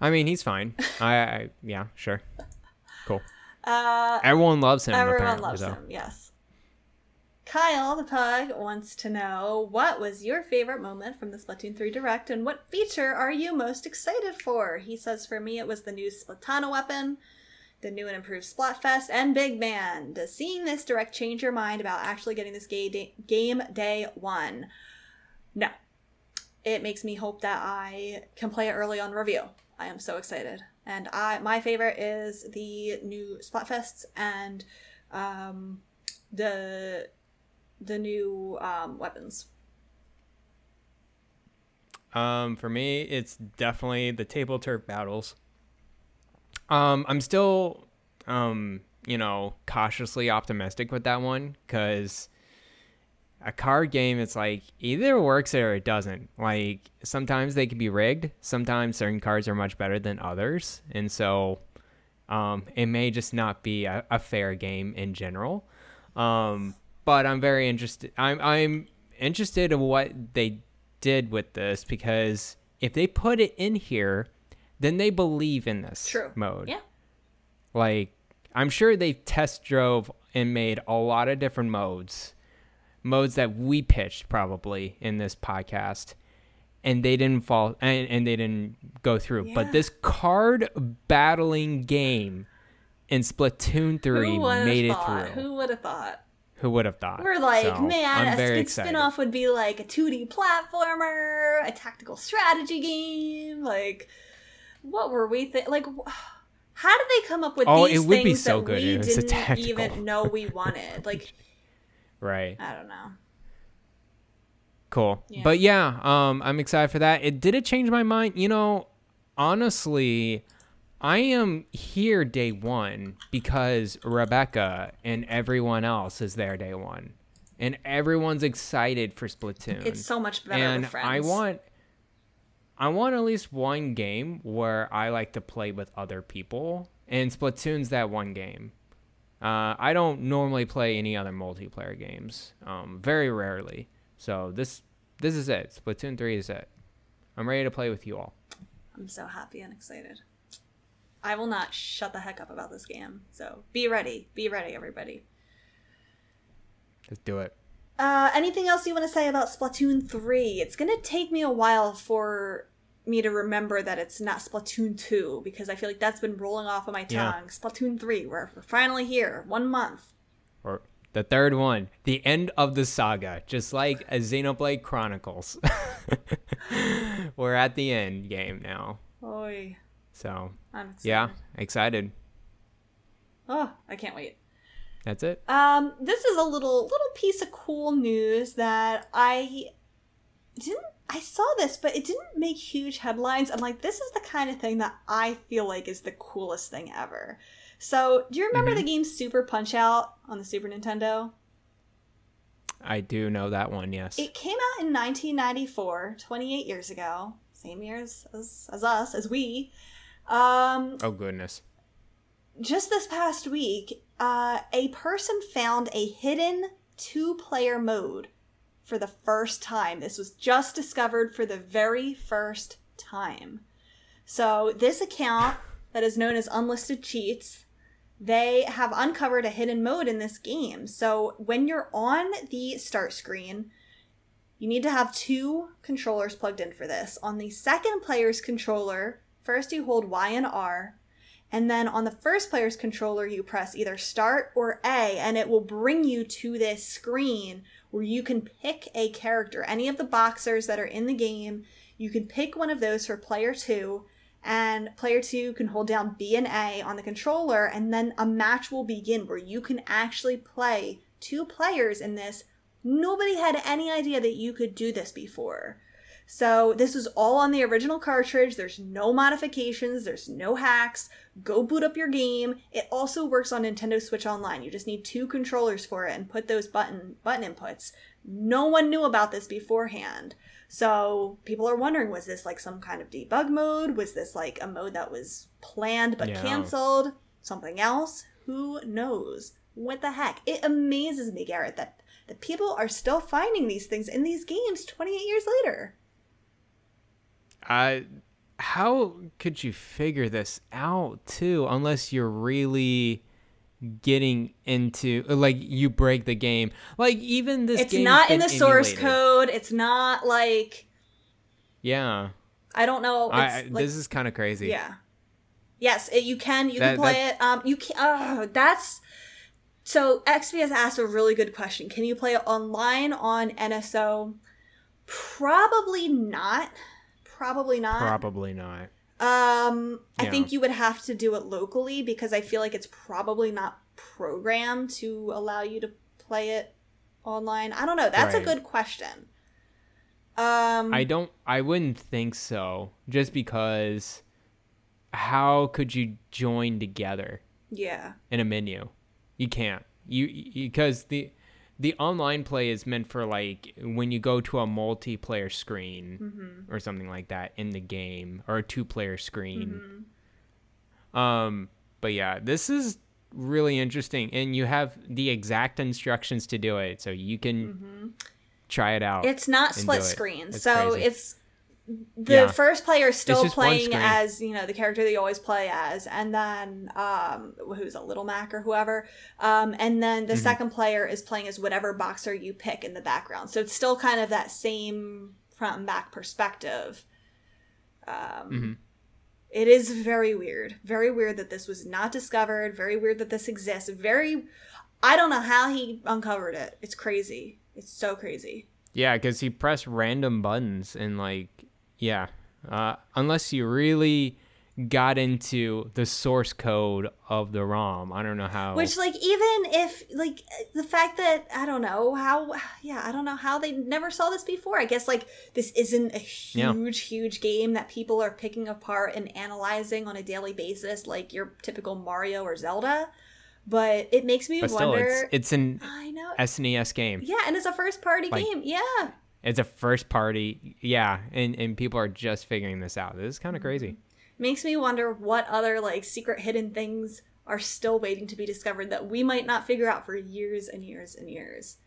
I mean, he's fine. I, I yeah, sure, cool. [LAUGHS] Uh, Everyone loves him. everyone loves him. Yes. Kyle the pug wants to know what was your favorite moment from the Splatoon 3 Direct and what feature are you most excited for? He says for me it was the new Splatana weapon, the new and improved Splatfest, and Big Man. Does seeing this direct change your mind about actually getting this ga- da- game day one? No. It makes me hope that I can play it early on review. I am so excited. And I my favorite is the new Splatfests and um, the the new um, weapons. Um, for me, it's definitely the table turf battles. Um, I'm still, um, you know, cautiously optimistic with that one because a card game, it's like either it works or it doesn't. Like sometimes they can be rigged. Sometimes certain cards are much better than others, and so um, it may just not be a, a fair game in general. Um, but I'm very interested. I'm I'm interested in what they did with this because if they put it in here, then they believe in this True. mode. Yeah. Like I'm sure they test drove and made a lot of different modes, modes that we pitched probably in this podcast, and they didn't fall and, and they didn't go through. Yeah. But this card battling game in Splatoon three made it thought? through. Who would have thought? Who would have thought? We're like, So, man, I'm a very spin-off would be like a 2D platformer, a tactical strategy game. Like, what were we think? Like, how did they come up with Oh, these it would be things so that good we if it was a didn't even know we wanted? Like, [LAUGHS] Right. I don't know. Cool. Yeah. But yeah, um, I'm excited for that. It did it change my mind. You know, honestly, I am here day one because Rebecca and everyone else is there day one, and everyone's excited for Splatoon. It's so much better and. I want, I want at least one game where I like to play with other people, and Splatoon's that one game. Uh, I don't normally play any other multiplayer games, um, very rarely. So this this is it. Splatoon three is it. I'm ready to play with you all. I'm so happy and excited. I will not shut the heck up about this game. So be ready. Be ready, everybody. Let's do it. Uh, anything else you want to say about Splatoon 3? It's going to take me a while for me to remember that it's not Splatoon 2 because I feel like that's been rolling off of my Yeah. tongue. Splatoon 3, we're, we're finally here. One month. Or the third one, the end of the saga, just like a Xenoblade Chronicles. [LAUGHS] We're at the end game now. Oy. So I'm excited. yeah, excited. Oh, I can't wait. That's it. Um, this is a little little piece of cool news that I didn't I saw this, but it didn't make huge headlines. I'm like, this is the kind of thing that I feel like is the coolest thing ever. So, do you remember Mhm. the game Super Punch Out on the Super Nintendo? I do know that one. Yes. It came out in 1994, 28 years ago, same years as, as us, as we. Um, oh goodness. just this past week, uh, a person found a hidden two player mode for the first time. This was just discovered for the very first time. So, this account that is known as Unlisted Cheats, they have uncovered a hidden mode in this game. So, when you're on the start screen, you need to have two controllers plugged in for this. On the second player's controller, first you hold Y and R, and then on the first player's controller, you press either start or A, and it will bring you to this screen where you can pick a character. Any of the boxers that are in the game, you can pick one of those for player two, and player two can hold down B and A on the controller, and then a match will begin where you can actually play two players in this. Nobody had any idea that you could do this before. So this is all on the original cartridge. There's no modifications, there's no hacks. Go boot up your game. It also works on Nintendo Switch Online. You just need two controllers for it and put those button button inputs. No one knew about this beforehand. So people are wondering was this like some kind of debug mode? Was this like a mode that was planned but Yeah. canceled? Something else? Who knows? What the heck? It amazes me, Garret, that that people are still finding these things in these games 28 years later. Uh, how could you figure this out too? Unless you're really getting into like you break the game. Like even this. it's not in the source code. It's not like Yeah, I don't know. It's I, I- like, this is kind of crazy. yeah. Yes, it, you can. You That- can play it. Um, you can. Oh, that's so. XP has asked a really good question. Can you play it online on NSO? Probably not. Probably not. Probably not. Um, I think you would have to do it locally because I feel like it's probably not programmed to allow you to play it online. I don't know. That's a good question. Um, I don't. I wouldn't think so. Just because, how could you join together yeah, in a menu? You can't. You because the the online play is meant for like when you go to a multiplayer screen Mm-hmm. or something like that in the game or a two player screen. Mm-hmm. Um, but yeah, this is really interesting, and you have the exact instructions to do it, so you can try it out. Mm-hmm. it's not split do it. screen, so crazy. it's the Yeah. first player is still playing as you know the character you always play as and then um who's a little mac or whoever um and then the Mm-hmm. second player is playing as whatever boxer you pick in the background. So it's still kind of that same front and back perspective. Um Mhm. it is very weird. Very weird that this was not discovered. Very weird that this exists. Very i don't know how he uncovered it. It's crazy. It's so crazy. Yeah, because he pressed random buttons and like, yeah, uh, unless you really got into the source code of the ROM, I don't know how. Which, like, even if, like, the fact that, I don't know how, yeah, I don't know how they never saw this before. I guess, like, this isn't a Yeah. huge, huge game that people are picking apart and analyzing on a daily basis, like your typical Mario or Zelda. But it makes me but still, wonder. it's it's an I know. SNES game. yeah, and it's a first party Like- game. Yeah. It's a first party, yeah, and and people are just figuring this out. This is kind of crazy. Mm-hmm. Makes me wonder what other, like, secret hidden things are still waiting to be discovered that we might not figure out for years and years and years.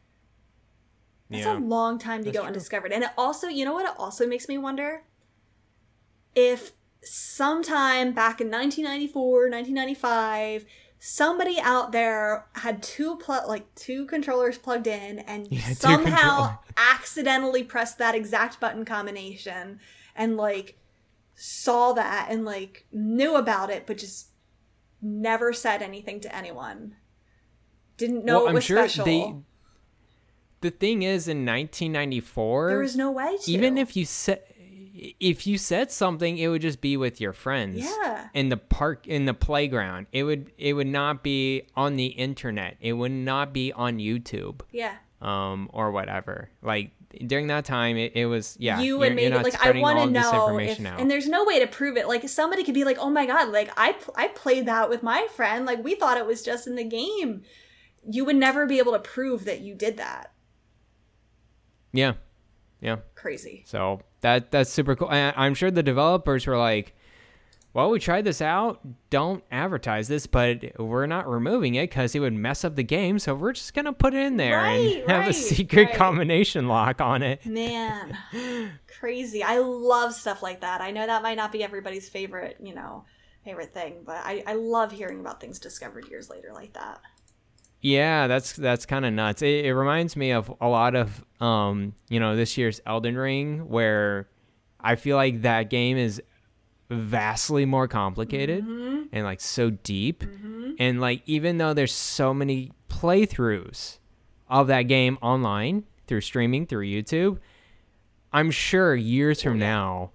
That's Yeah. a long time to That's go true. undiscovered. And it also, you know what it also makes me wonder? If sometime back in 1994, 1995, somebody out there had two pl- like two controllers plugged in and Yeah, somehow [LAUGHS] accidentally pressed that exact button combination and like saw that and like knew about it but just never said anything to anyone. Didn't know well, it I'm was sure special. they. The thing is, in 1994, there was no way to. even if you said if you said something it would just be with your friends Yeah. in the park in the playground it would it would not be on the internet it would not be on youtube Yeah. um or whatever like during that time it, it was yeah you and not like I spreading want to all this know if, information out and there's no way to prove it. Like somebody could be like, "Oh my god, like I I played that with my friend. Like we thought it was just in the game." You would never be able to prove that you did that. yeah yeah Crazy. So that that's super cool. And I'm sure the developers were like, "Well, we tried this out. Don't advertise this, but we're not removing it because it would mess up the game. So we're just gonna put it in there Right, and [LAUGHS] have right, a secret right. combination lock on it." Man, [LAUGHS] crazy. I love stuff like that. I know that might not be everybody's favorite, you know, favorite thing, but I, I love hearing about things discovered years later like that. Yeah, that's that's kind of nuts. It, it reminds me of a lot of um, you know, this year's Elden Ring, where I feel like that game is vastly more complicated Mm-hmm. and like so deep, and like even though there's so many playthroughs of that game online through streaming through YouTube, I'm sure years from now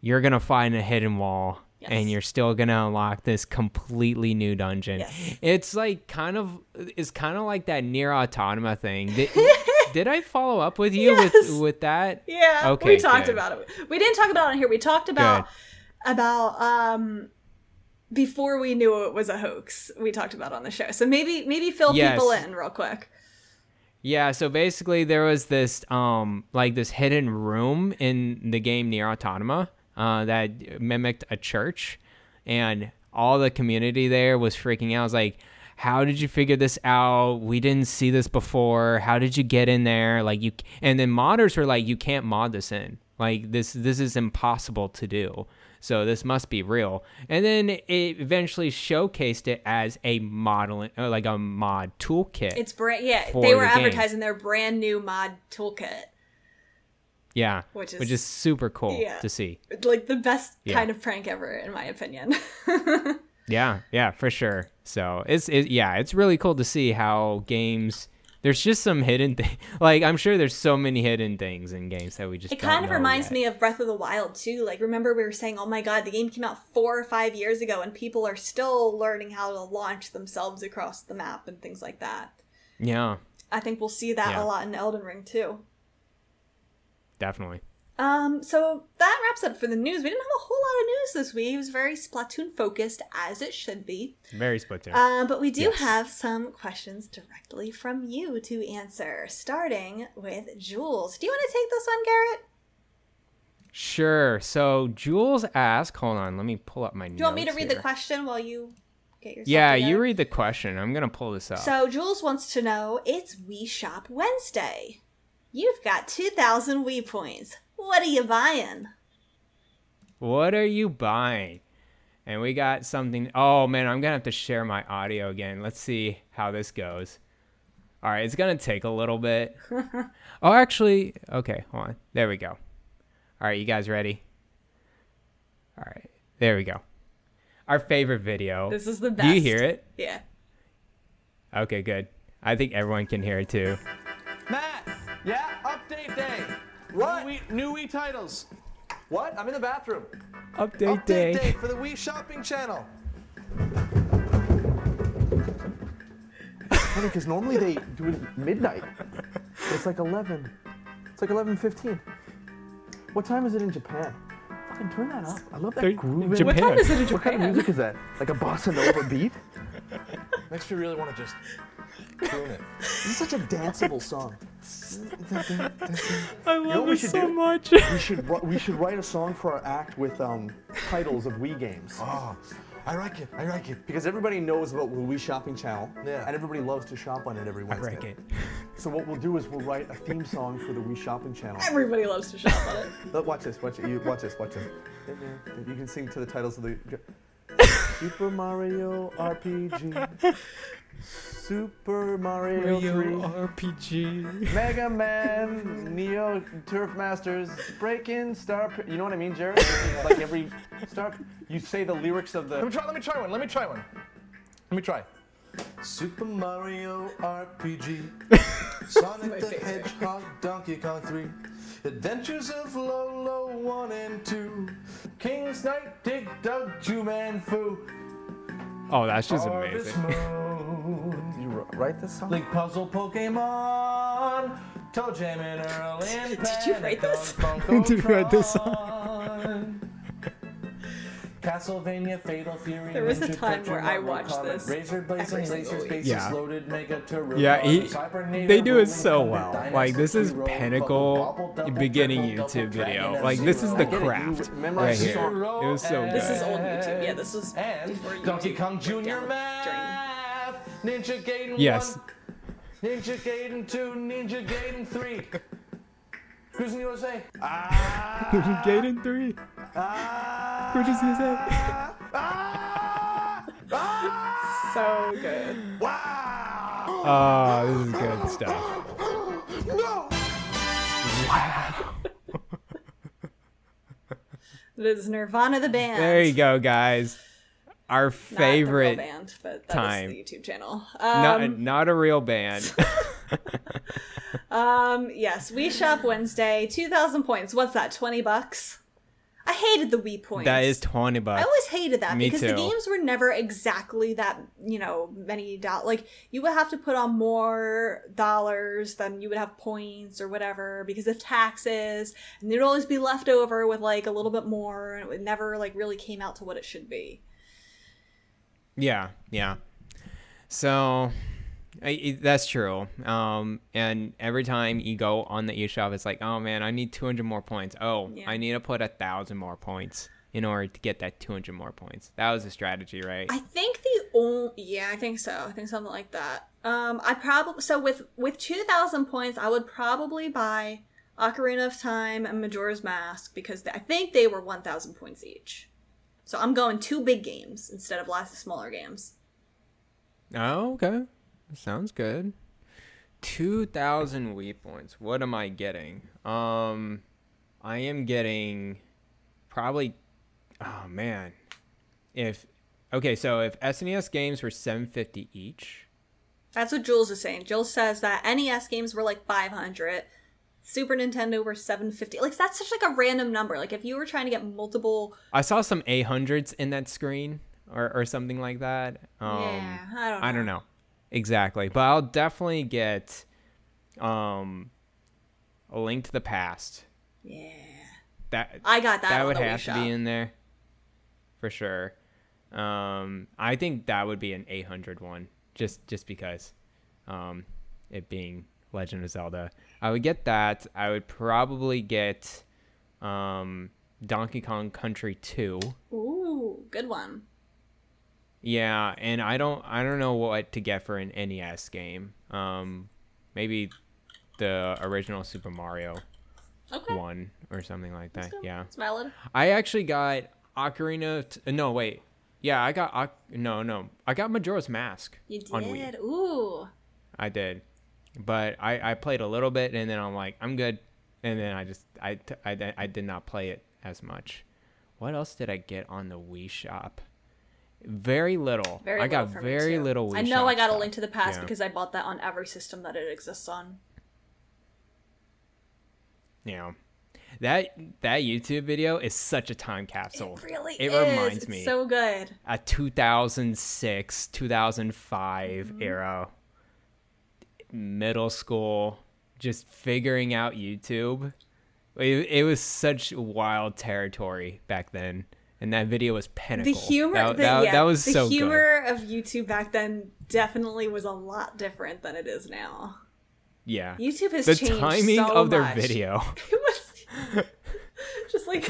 you're gonna find a hidden wall. Yes. And you're still gonna unlock this completely new dungeon. Yes. It's like kind of it's kind of like that NieR: Automata thing. Did, [LAUGHS] did I follow up with you Yes. with with that? Yeah, Okay. we talked good. about it. We didn't talk about it on here. We talked about about um before we knew it was a hoax. We talked about it on the show. So maybe maybe fill Yes. people in real quick. Yeah, so basically there was this um like this hidden room in the game NieR: Automata uh, that mimicked a church, and all the community there was freaking out. I was like, "How did you figure this out? We didn't see this before. How did you get in there? Like you?" And then modders were like, "You can't mod this in. Like this this is impossible to do." So this must be real. And then it eventually showcased it as a modeling, like a mod toolkit. It's brand yeah, they were the game. advertising their brand new mod toolkit. Yeah, Which which is- is super cool yeah. to see. Like the best Yeah. kind of prank ever in my opinion. [LAUGHS] Yeah, yeah, for sure. So it's it, yeah, it's really cool to see how games. There's just some hidden thing. [LAUGHS] Like I'm sure there's so many hidden things in games that we just. It kind of reminds yet. me of Breath of the Wild too. Like remember we were saying, "Oh my god, the game came out 4 or 5 years ago and people are still learning how to launch themselves across the map and things like that." Yeah, I think we'll see that Yeah. a lot in Elden Ring too. Definitely. Um, so that wraps up for the news. We didn't have a whole lot of news this week. It was very Splatoon focused, as it should be. Very Splatoon. Uh, but we do Yes. have some questions directly from you to answer, starting with Jules. Do you want to take this one, Garret? sure. So Jules asked, hold on, let me pull up my. Do you want me to read the question while you Yeah, together? you read the question. I'm gonna pull this up. So Jules wants to know, it's Wii Shop Wednesday. You've got 2,000 Wii points. What are you buying? What are you buying? And we got something. Oh man, I'm gonna have to share my audio again. Let's see how this goes. All right, it's gonna take a little bit. [LAUGHS] oh, actually, okay, hold on. There we go. All right, you guys ready? All right, there we go. Our favorite video. This is the best. Do you hear it? Yeah. Okay, good. I think everyone can hear it too. Matt, yeah, update day. What? New Wii, new Wii titles. What? I'm in the bathroom. Update, Update day. day for the Wii Shopping Channel. Funny, because normally they do it midnight. It's like 11. It's like 11:15. What time is it in Japan? Fucking turn that up. I love that They're- groove. in- Japan. What time is it in Japan? What kind of music is that? Like a bossa nova beat? Makes me really want to just croon it. This is such a danceable song. I love what we it so do? much. We should we should write a song for our act with um, titles of Wii games. Oh, I like it. I like it. Because everybody knows about the Wii Shopping Channel, Yeah. and everybody loves to shop on it every once. I Wednesday. break it. So what we'll do is we'll write a theme song for the Wii Shopping Channel. Everybody loves to shop on it. [LAUGHS] Look, watch this, watch it. You watch this, watch this. You can sing to the titles of the Super Mario RPG, [LAUGHS] Super Mario 3, RPG. Mega Man, Neo Turf Masters, Breaking Star. You know what I mean, Jared? [LAUGHS] like every star, you say the lyrics of the. Let me try. Let me try one. Let me try one. Let me try. Super Mario RPG, [LAUGHS] Sonic the Hedgehog, Donkey Kong 3, Adventures of Lolo 1 and 2, King's Knight, Dig Dug, Juman Fu, Oh, that's just amazing. [LAUGHS] [LAUGHS] [LAUGHS] You write this song? Link Puzzle Pokemon, Toe Jam and Earl and Did you write this? Panic Did you write this Funkotron. Castlevania, Fatal Fury. There was Ninja a time where I watched this. Razor blazing, yeah. mega yeah, he, they do it so well. Like this is pinnacle beginning YouTube video. Like this is the craft right here. It was so good. This is old YouTube. Yeah, this was and Donkey Kong Junior Math, Ninja Gaiden yes. Ninja Gaiden 2, Ninja Gaiden 3. Cruis'n USA. Ah! Gaiden 3. Ah. Which is say? Ah. Ah. so good. Wow. Oh, this is good stuff. No. [LAUGHS] Wow. it is Nirvana the band. There you go, guys. Our favorite band, but that time. the YouTube channel. Um, not, not a real band. [LAUGHS] [LAUGHS] um. Yes, we shop Wednesday. Two thousand points. What's that? Twenty bucks. I hated the Wii points. that is twenty bucks. I always hated that Me because the games were never exactly that, you know, many dollars. Like you would have to put on more dollars than you would have points or whatever because of taxes, and there'd always be left over with like a little bit more, and it never like really came out to what it should be. Yeah, yeah. So I, that's true. Um, and every time you go on the eShop, it's like, oh man, I need 200 more points. Oh, Yeah. I need to put a thousand more points in order to get that 200 more points. That was a strategy, right? I think the only yeah, I think so. I think something like that. Um, I probably so with with two thousand points, I would probably buy Ocarina of Time and Majora's Mask because I think they were one thousand points each. So I'm going two big games instead of lots of smaller games. oh, okay. Sounds good. 2,000 Wii points. What am I getting? Um, I am getting probably. Oh man, if okay, so if SNES games were 750 each. That's what Jules is saying. Jules says that NES games were like five hundred. Super Nintendo were 750. Like that's such like a random number. Like if you were trying to get multiple I saw some A100s in that screen or, or something like that. Um, Yeah, I don't know. I don't know exactly, but I'll definitely get um, a link to the past. Yeah. That I got that. that would have to Shop. be in there for sure. Um, I think that would be an 800 one, just just because, um, it being Legend of Zelda. I would get that. I would probably get, um, Donkey Kong Country 2. Ooh, good one. Yeah, and I don't I don't know what to get for an NES game. Um, maybe the original Super Mario Okay. one or something like that. Yeah. It's valid. I actually got Ocarina. T- no, wait. Yeah, I got. Oc- no, no. I got Majora's Mask You on Wii. did. Ooh. I did, but I I played a little bit and then I'm like I'm good, and then I just I t- I, I did not play it as much. What else did I get on the Wii Shop? Very little. Very I got little for me, very too. little. Wii I know Shop I got a link to the past Yeah. because I bought that on every system that it exists on. Yeah. That that YouTube video is such a time capsule. It really It is. reminds It's me so good. a 2006, 2005 Mm-hmm. era middle school just figuring out YouTube. It, it was such wild territory back then. And that video was pinnacle. The humor, that, the, that, yeah, that was the so good. humor of YouTube back then definitely was a lot different than it is now. Yeah. YouTube has changed The changed timing so of their video. [LAUGHS] It was [LAUGHS] [LAUGHS] just like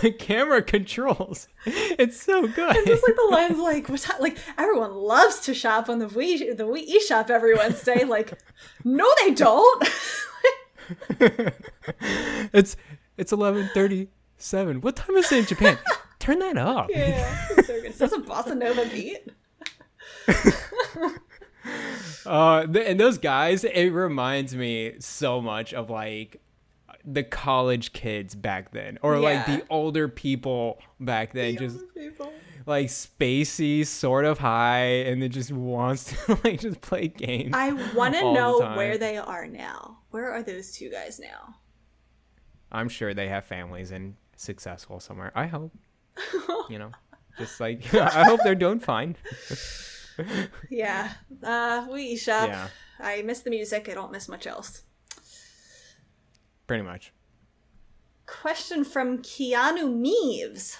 the camera controls. It's so good. just like the lines like what like everyone loves to shop on the Wii the Wii eShop every Wednesday. Like, no, they don't. it's it's 11:37. What time is it in Japan? Turn that up. yeah, [LAUGHS] so good. This a bossa nova beat? [LAUGHS] Uh, th- and those guys, it reminds me so much of like the college kids back then, or like the older people back then, just People. like spacey, sort of high, and it just wants to [LAUGHS] like just play games. I want to all the know where they are now. Where are those two guys now? I'm sure they have families and successful somewhere. I hope. [LAUGHS] you know, just like [LAUGHS] I hope they're doing fine. [LAUGHS] Yeah, uh, Wii eShop. Yeah. I miss the music. I don't miss much else. Pretty much. Question from Keanu Meeves.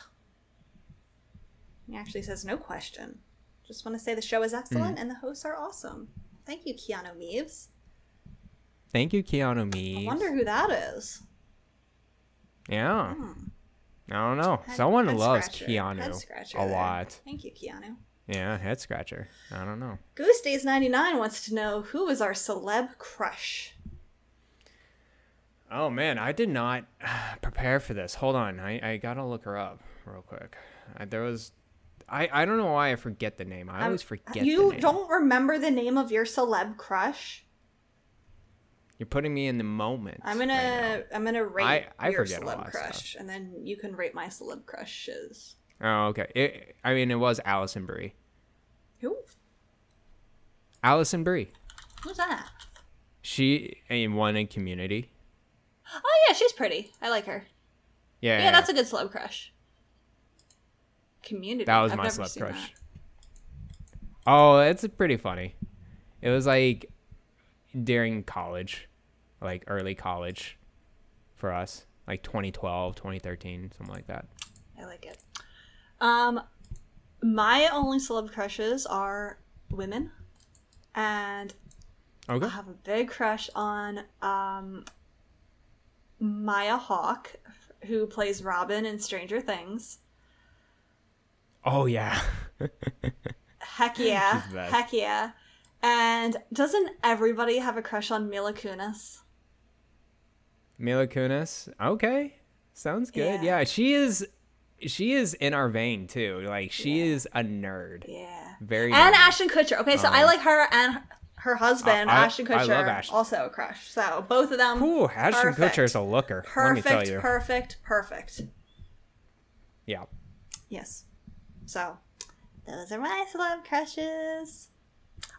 He actually says no question. Just want to say the show is excellent Hmm. and the hosts are awesome. Thank you, Keanu Meeves. Thank you, Keanu Meeves. I wonder who that is. Yeah. I don't know. Head- Someone head loves scratcher. Keanu a there. lot. Thank you, Keanu. Yeah, head scratcher. I don't know. Goose Days 99 wants to know who is our celeb crush? Oh man, I did not [SIGHS] prepare for this. Hold on, I, I gotta look her up real quick. I, there was, I I don't know why I forget the name. I um, always forget. the You don't remember the name of your celeb crush? You're putting me in the moment. I'm gonna right I'm gonna rate I- I your celeb crush, and then you can rate my celeb crushes. Oh, okay. It, I mean, it was Alison Brie. Who? Alison Brie. Who's that? She in one in Community. Oh yeah, she's pretty. I like her. Yeah, Yeah, that's a good celeb crush. Community. That was I've my celeb crush. that. Oh, it's pretty funny. It was like during college, like early college for us, like 2012, 2013, something like that. I like it. Um, my only celeb crushes are women, and Okay. I have a big crush on um Maya Hawke, who plays Robin in Stranger Things. Oh yeah. [LAUGHS] Heck yeah. She's the best. Heck yeah. And doesn't everybody have a crush on Mila Kunis? Mila Kunis. Okay. Sounds good. Yeah. Yeah. she is she is in our vein too. Like she Yeah. is a nerd. Yeah. Very And. Ashton Kutcher. Okay, so I Um, like her and her husband, I- Ashton I Kutcher, love Ashton. also a crush. So both of them. Ooh, Ashton perfect. Kutcher's a looker. let me Perfect, tell you. perfect, perfect. yeah. Yes. So, those are my celeb crushes.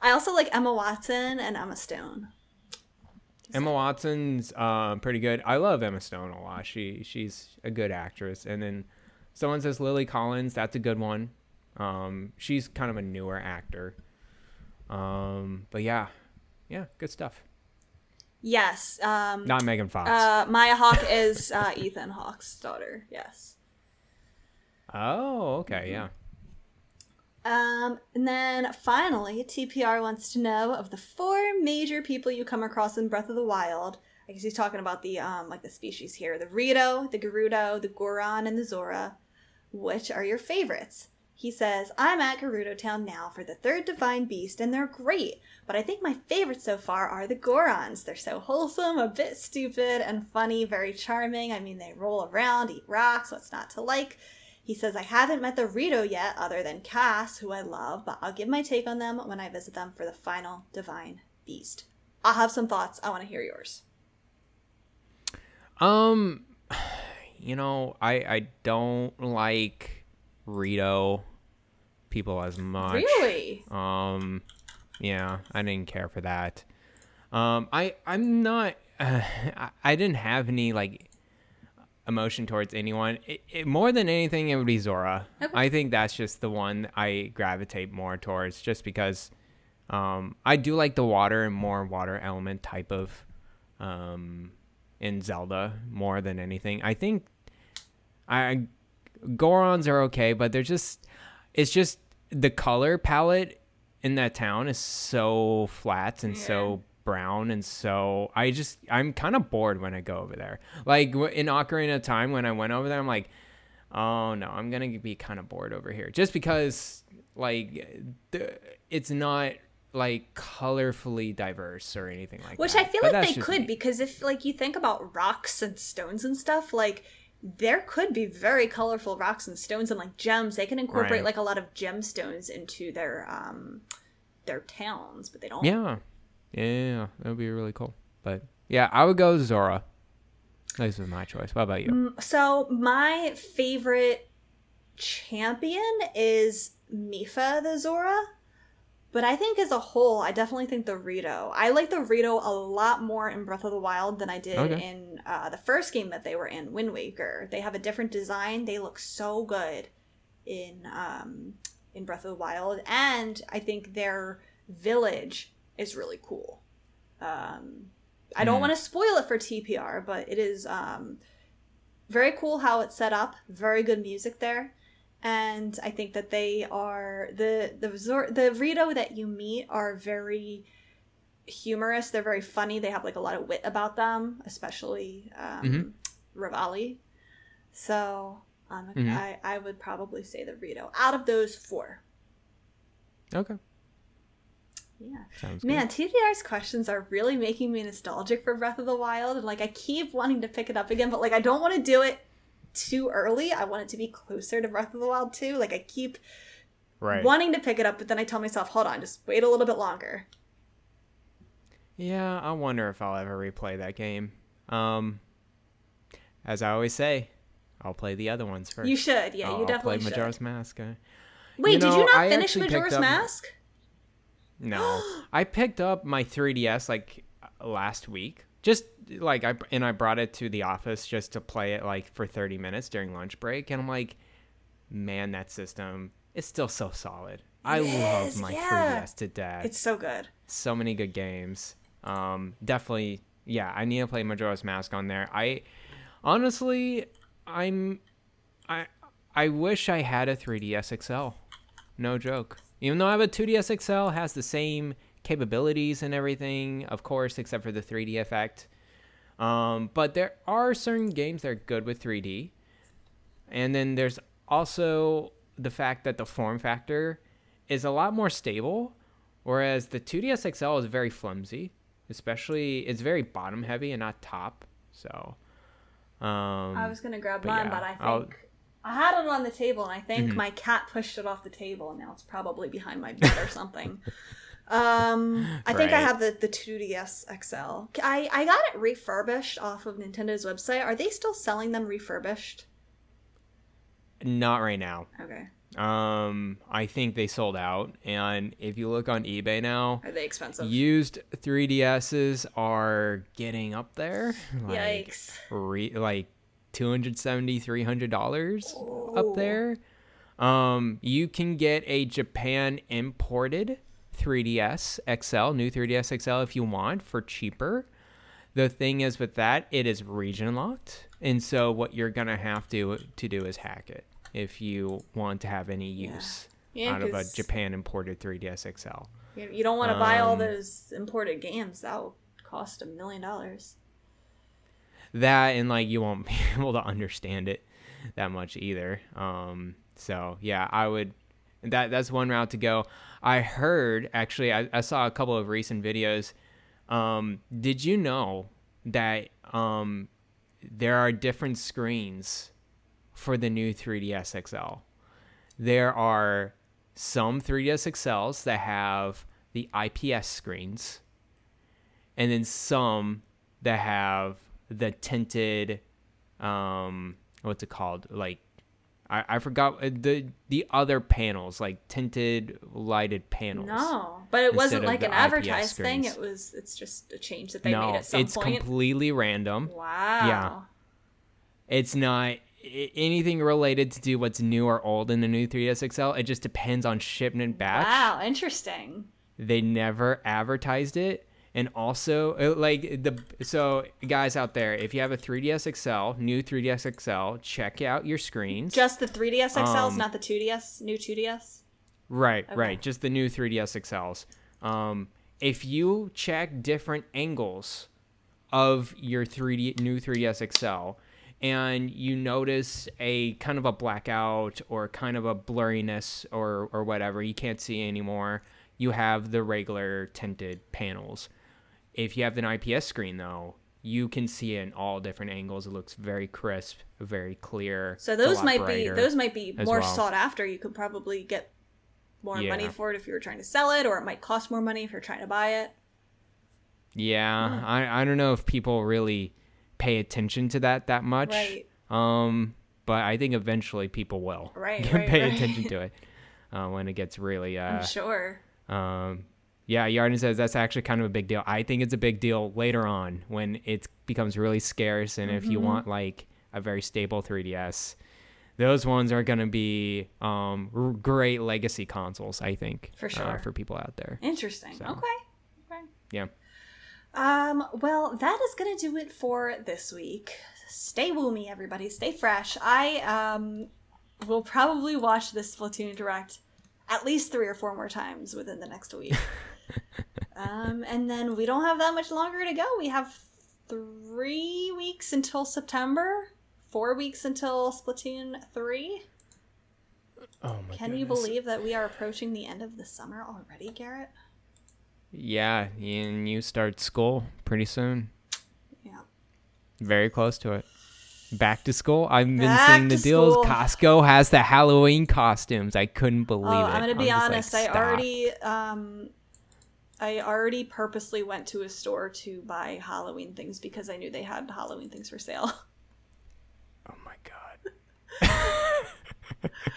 I also like Emma Watson and Emma Stone. Emma Watson's um, pretty good. I love Emma Stone a lot. She she's a good actress. And then someone says Lily Collins. That's a good one. Um, she's kind of a newer actor. Um, but yeah, yeah, good stuff. Yes. Um, Not Megan Fox. uh, Maya Hawke is uh, Ethan Hawke's daughter. Yes. oh, okay, yeah. Um, and then finally, TPR wants to know of the four major people you come across in Breath of the Wild. I guess he's talking about the um like the species here: the Rito, the Gerudo, the Goron, and the Zora. Which are your favorites? He says, I'm at Gerudo Town now for the third Divine Beast, and they're great. But I think my favorites so far are the Gorons. They're so wholesome, a bit stupid, and funny, very charming. I mean, they roll around, eat rocks, what's not to like? He says, I haven't met the Rito yet, other than Kass, who I love, but I'll give my take on them when I visit them for the final Divine Beast. I'll have some thoughts. I want to hear yours. Um, you know, I I don't like Rito people as much. Really? Um, yeah, I didn't care for that. Um, I I'm not. Uh, [SIGHS] I, I didn't have any like emotion towards anyone. It, it, more than anything, it would be Zora. Okay. I think that's just the one I gravitate more towards, just because um, I do like the water and more water element type of um, in Zelda more than anything. I think I Gorons are okay, but they're just it's just the color palette in that town is so flat and so brown and so I just I'm kind of bored when I go over there. Like in Ocarina of Time when I went over there I'm like oh no, I'm to be kind of bored over here just because like the, it's not like colorfully diverse or anything like Which that. Which I feel But like they could me. because if like you think about rocks and stones and stuff, like there could be very colorful rocks and stones and like gems. They can incorporate Right. like a lot of gemstones into their um their towns, but they don't. Yeah. Yeah, that would be really cool. But yeah, I would go Zora. This is my choice. What about you? So my favorite champion is Mipha the Zora. But I think as a whole, I definitely think the Rito. I like the Rito a lot more in Breath of the Wild than I did Okay. in uh, the first game that they were in, Wind Waker. They have a different design. They look so good in um, in Breath of the Wild, and I think their village is really cool. Um, I don't Hmm. want to spoil it for TPR, but it is um, very cool how it's set up. Very good music there, and I think that they are the the resort the Rito that you meet are very humorous. They're very funny. They have like a lot of wit about them, especially um, Mhm. Revali. So um, Mhm. I I would probably say the Rito out of those four. Okay. Yeah. Sounds good. Man, TPR's questions are really making me nostalgic for Breath of the Wild. And like I keep wanting to pick it up again, but like I don't want to do it too early. I want it to be closer to Breath of the Wild too. Like I keep Right. wanting to pick it up, but then I tell myself, hold on, just wait a little bit longer. Yeah, I wonder if I'll ever replay that game. Um, as I always say, I'll play the other ones first. You should, yeah, I'll, you definitely I'll play should. Majora's Mask. uh, Wait, You did you not I finish Majora's up- Mask? No, [GASPS] I picked up my 3DS like last week. Just like I and I brought it to the office just to play it like for 30 minutes during lunch break, and I'm like, man, that system is still so solid. I Yes, love my yeah. 3DS to death. It's so good. so many good games. Um, definitely, yeah. I need to play Majora's Mask on there. I honestly, I'm, I, I wish I had a 3DS XL. No joke. Even though I have a 2DS XL, has the same capabilities and everything, of course, except for the 3D effect. Um, but there are certain games that are good with 3D. And then there's also the fact that the form factor is a lot more stable, whereas the 2DS XL is very flimsy, especially it's very bottom heavy and not top. So, um, I was gonna grab but mine, yeah, but I think I had it on the table, and I think Mhm. my cat pushed it off the table, and now it's probably behind my bed or something. [LAUGHS] um, I think I have the the 2DS XL. I I got it refurbished off of Nintendo's website. Are they still selling them refurbished? not right now. Okay. Um, I think they sold out, and if you look on eBay now, Are they expensive? used 3DSs are getting up there. Like, Yikes. re- like 270 300 dollars Oh. up there um you can get a japan imported 3ds xl new 3ds xl if you want for cheaper the thing is with that it is region locked and so what you're gonna have to to do is hack it if you want to have any use Yeah, out of a japan imported 3ds xl You, don't want to buy all Um, those imported games. That will cost a million dollars. That and like you won't [LAUGHS] be able to understand it that much either um so yeah i would that that's one route to go. I heard actually, I, I saw a couple of recent videos. Um, did you know that um, there are different screens for the new 3ds XL? There are some 3ds XLs that have the IPS screens, and then some that have the tinted, um, what's it called? Like I, I forgot uh, the the other panels, like tinted lighted panels. No, but it wasn't like an advertised thing. It was. It's just a change that they no, made at some it's point. It's completely random. wow. Yeah. It's not anything related to do what's new or old in the new 3ds XL. It just depends on shipment batch. Wow. Interesting. They never advertised it. And also, uh, like the so guys out there, if you have a 3ds XL, new 3ds XL, check out your screens. Just the 3ds XLs, Um, not the 2ds. New 2ds. Right, Okay. right. Just the new 3DS XLs. Um, if you check different angles of your 3D new 3DS XL and you notice a kind of a blackout or kind of a blurriness or or whatever, you can't see anymore, you have the regular tinted panels. If you have an IPS screen though, you can see it in all different angles. It looks very crisp, very clear. So those might be those might be more well. sought after. You could probably get more money for it if you were trying to sell it, or it might cost more money if you're trying to buy it. Yeah, I, I don't know if people really pay attention to that that much. Right. Um, but I think eventually people will. Right, [LAUGHS] right, pay right. attention to [LAUGHS] it uh, when it gets really. Uh, I'm sure. um, yeah, Yarden says that's actually kind of a big deal. I think it's a big deal later on when it becomes really scarce, and if Mm-hmm. you want like a very stable 3DS, those ones are gonna be um, r- great legacy consoles. I think For uh, sure. for people out there. Interesting. So. Okay. Okay. Yeah. Um, well, that is gonna do it for this week. Stay woomy, everybody. Stay fresh. I um will probably watch this Splatoon direct at least three or four more times within the next week. [LAUGHS] um, and then we don't have that much longer to go. We have three weeks until September. Four weeks until Splatoon three. Oh my Can you believe that we are approaching the end of the summer already, Garret? Yeah, and you start school pretty soon. Yeah. Very close to it. Back to school. I've been Back seeing the deals. school. Costco has the Halloween costumes. I couldn't believe Oh, it. I'm gonna be just like, honest. I already, um, I already purposely went to a store to buy Halloween things because I knew they had Halloween things for sale. [LAUGHS] Oh my god.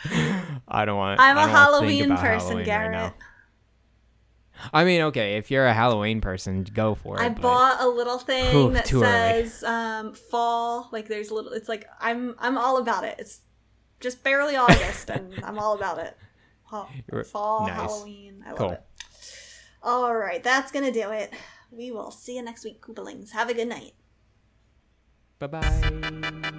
[LAUGHS] I don't want. I'm I a don't wanna Halloween person, Halloween Garret. now. I mean, okay, if you're a Halloween person, go for it. I bought a little thing Whew, that says um, fall. Like there's a little. It's like I'm I'm all about it. It's just barely August, and I'm all about it. Ha- [LAUGHS] fall, nice. Halloween. I love Cool. it. All right, that's gonna do it. We will see you next week, Koopalings. Have a good night. Bye bye.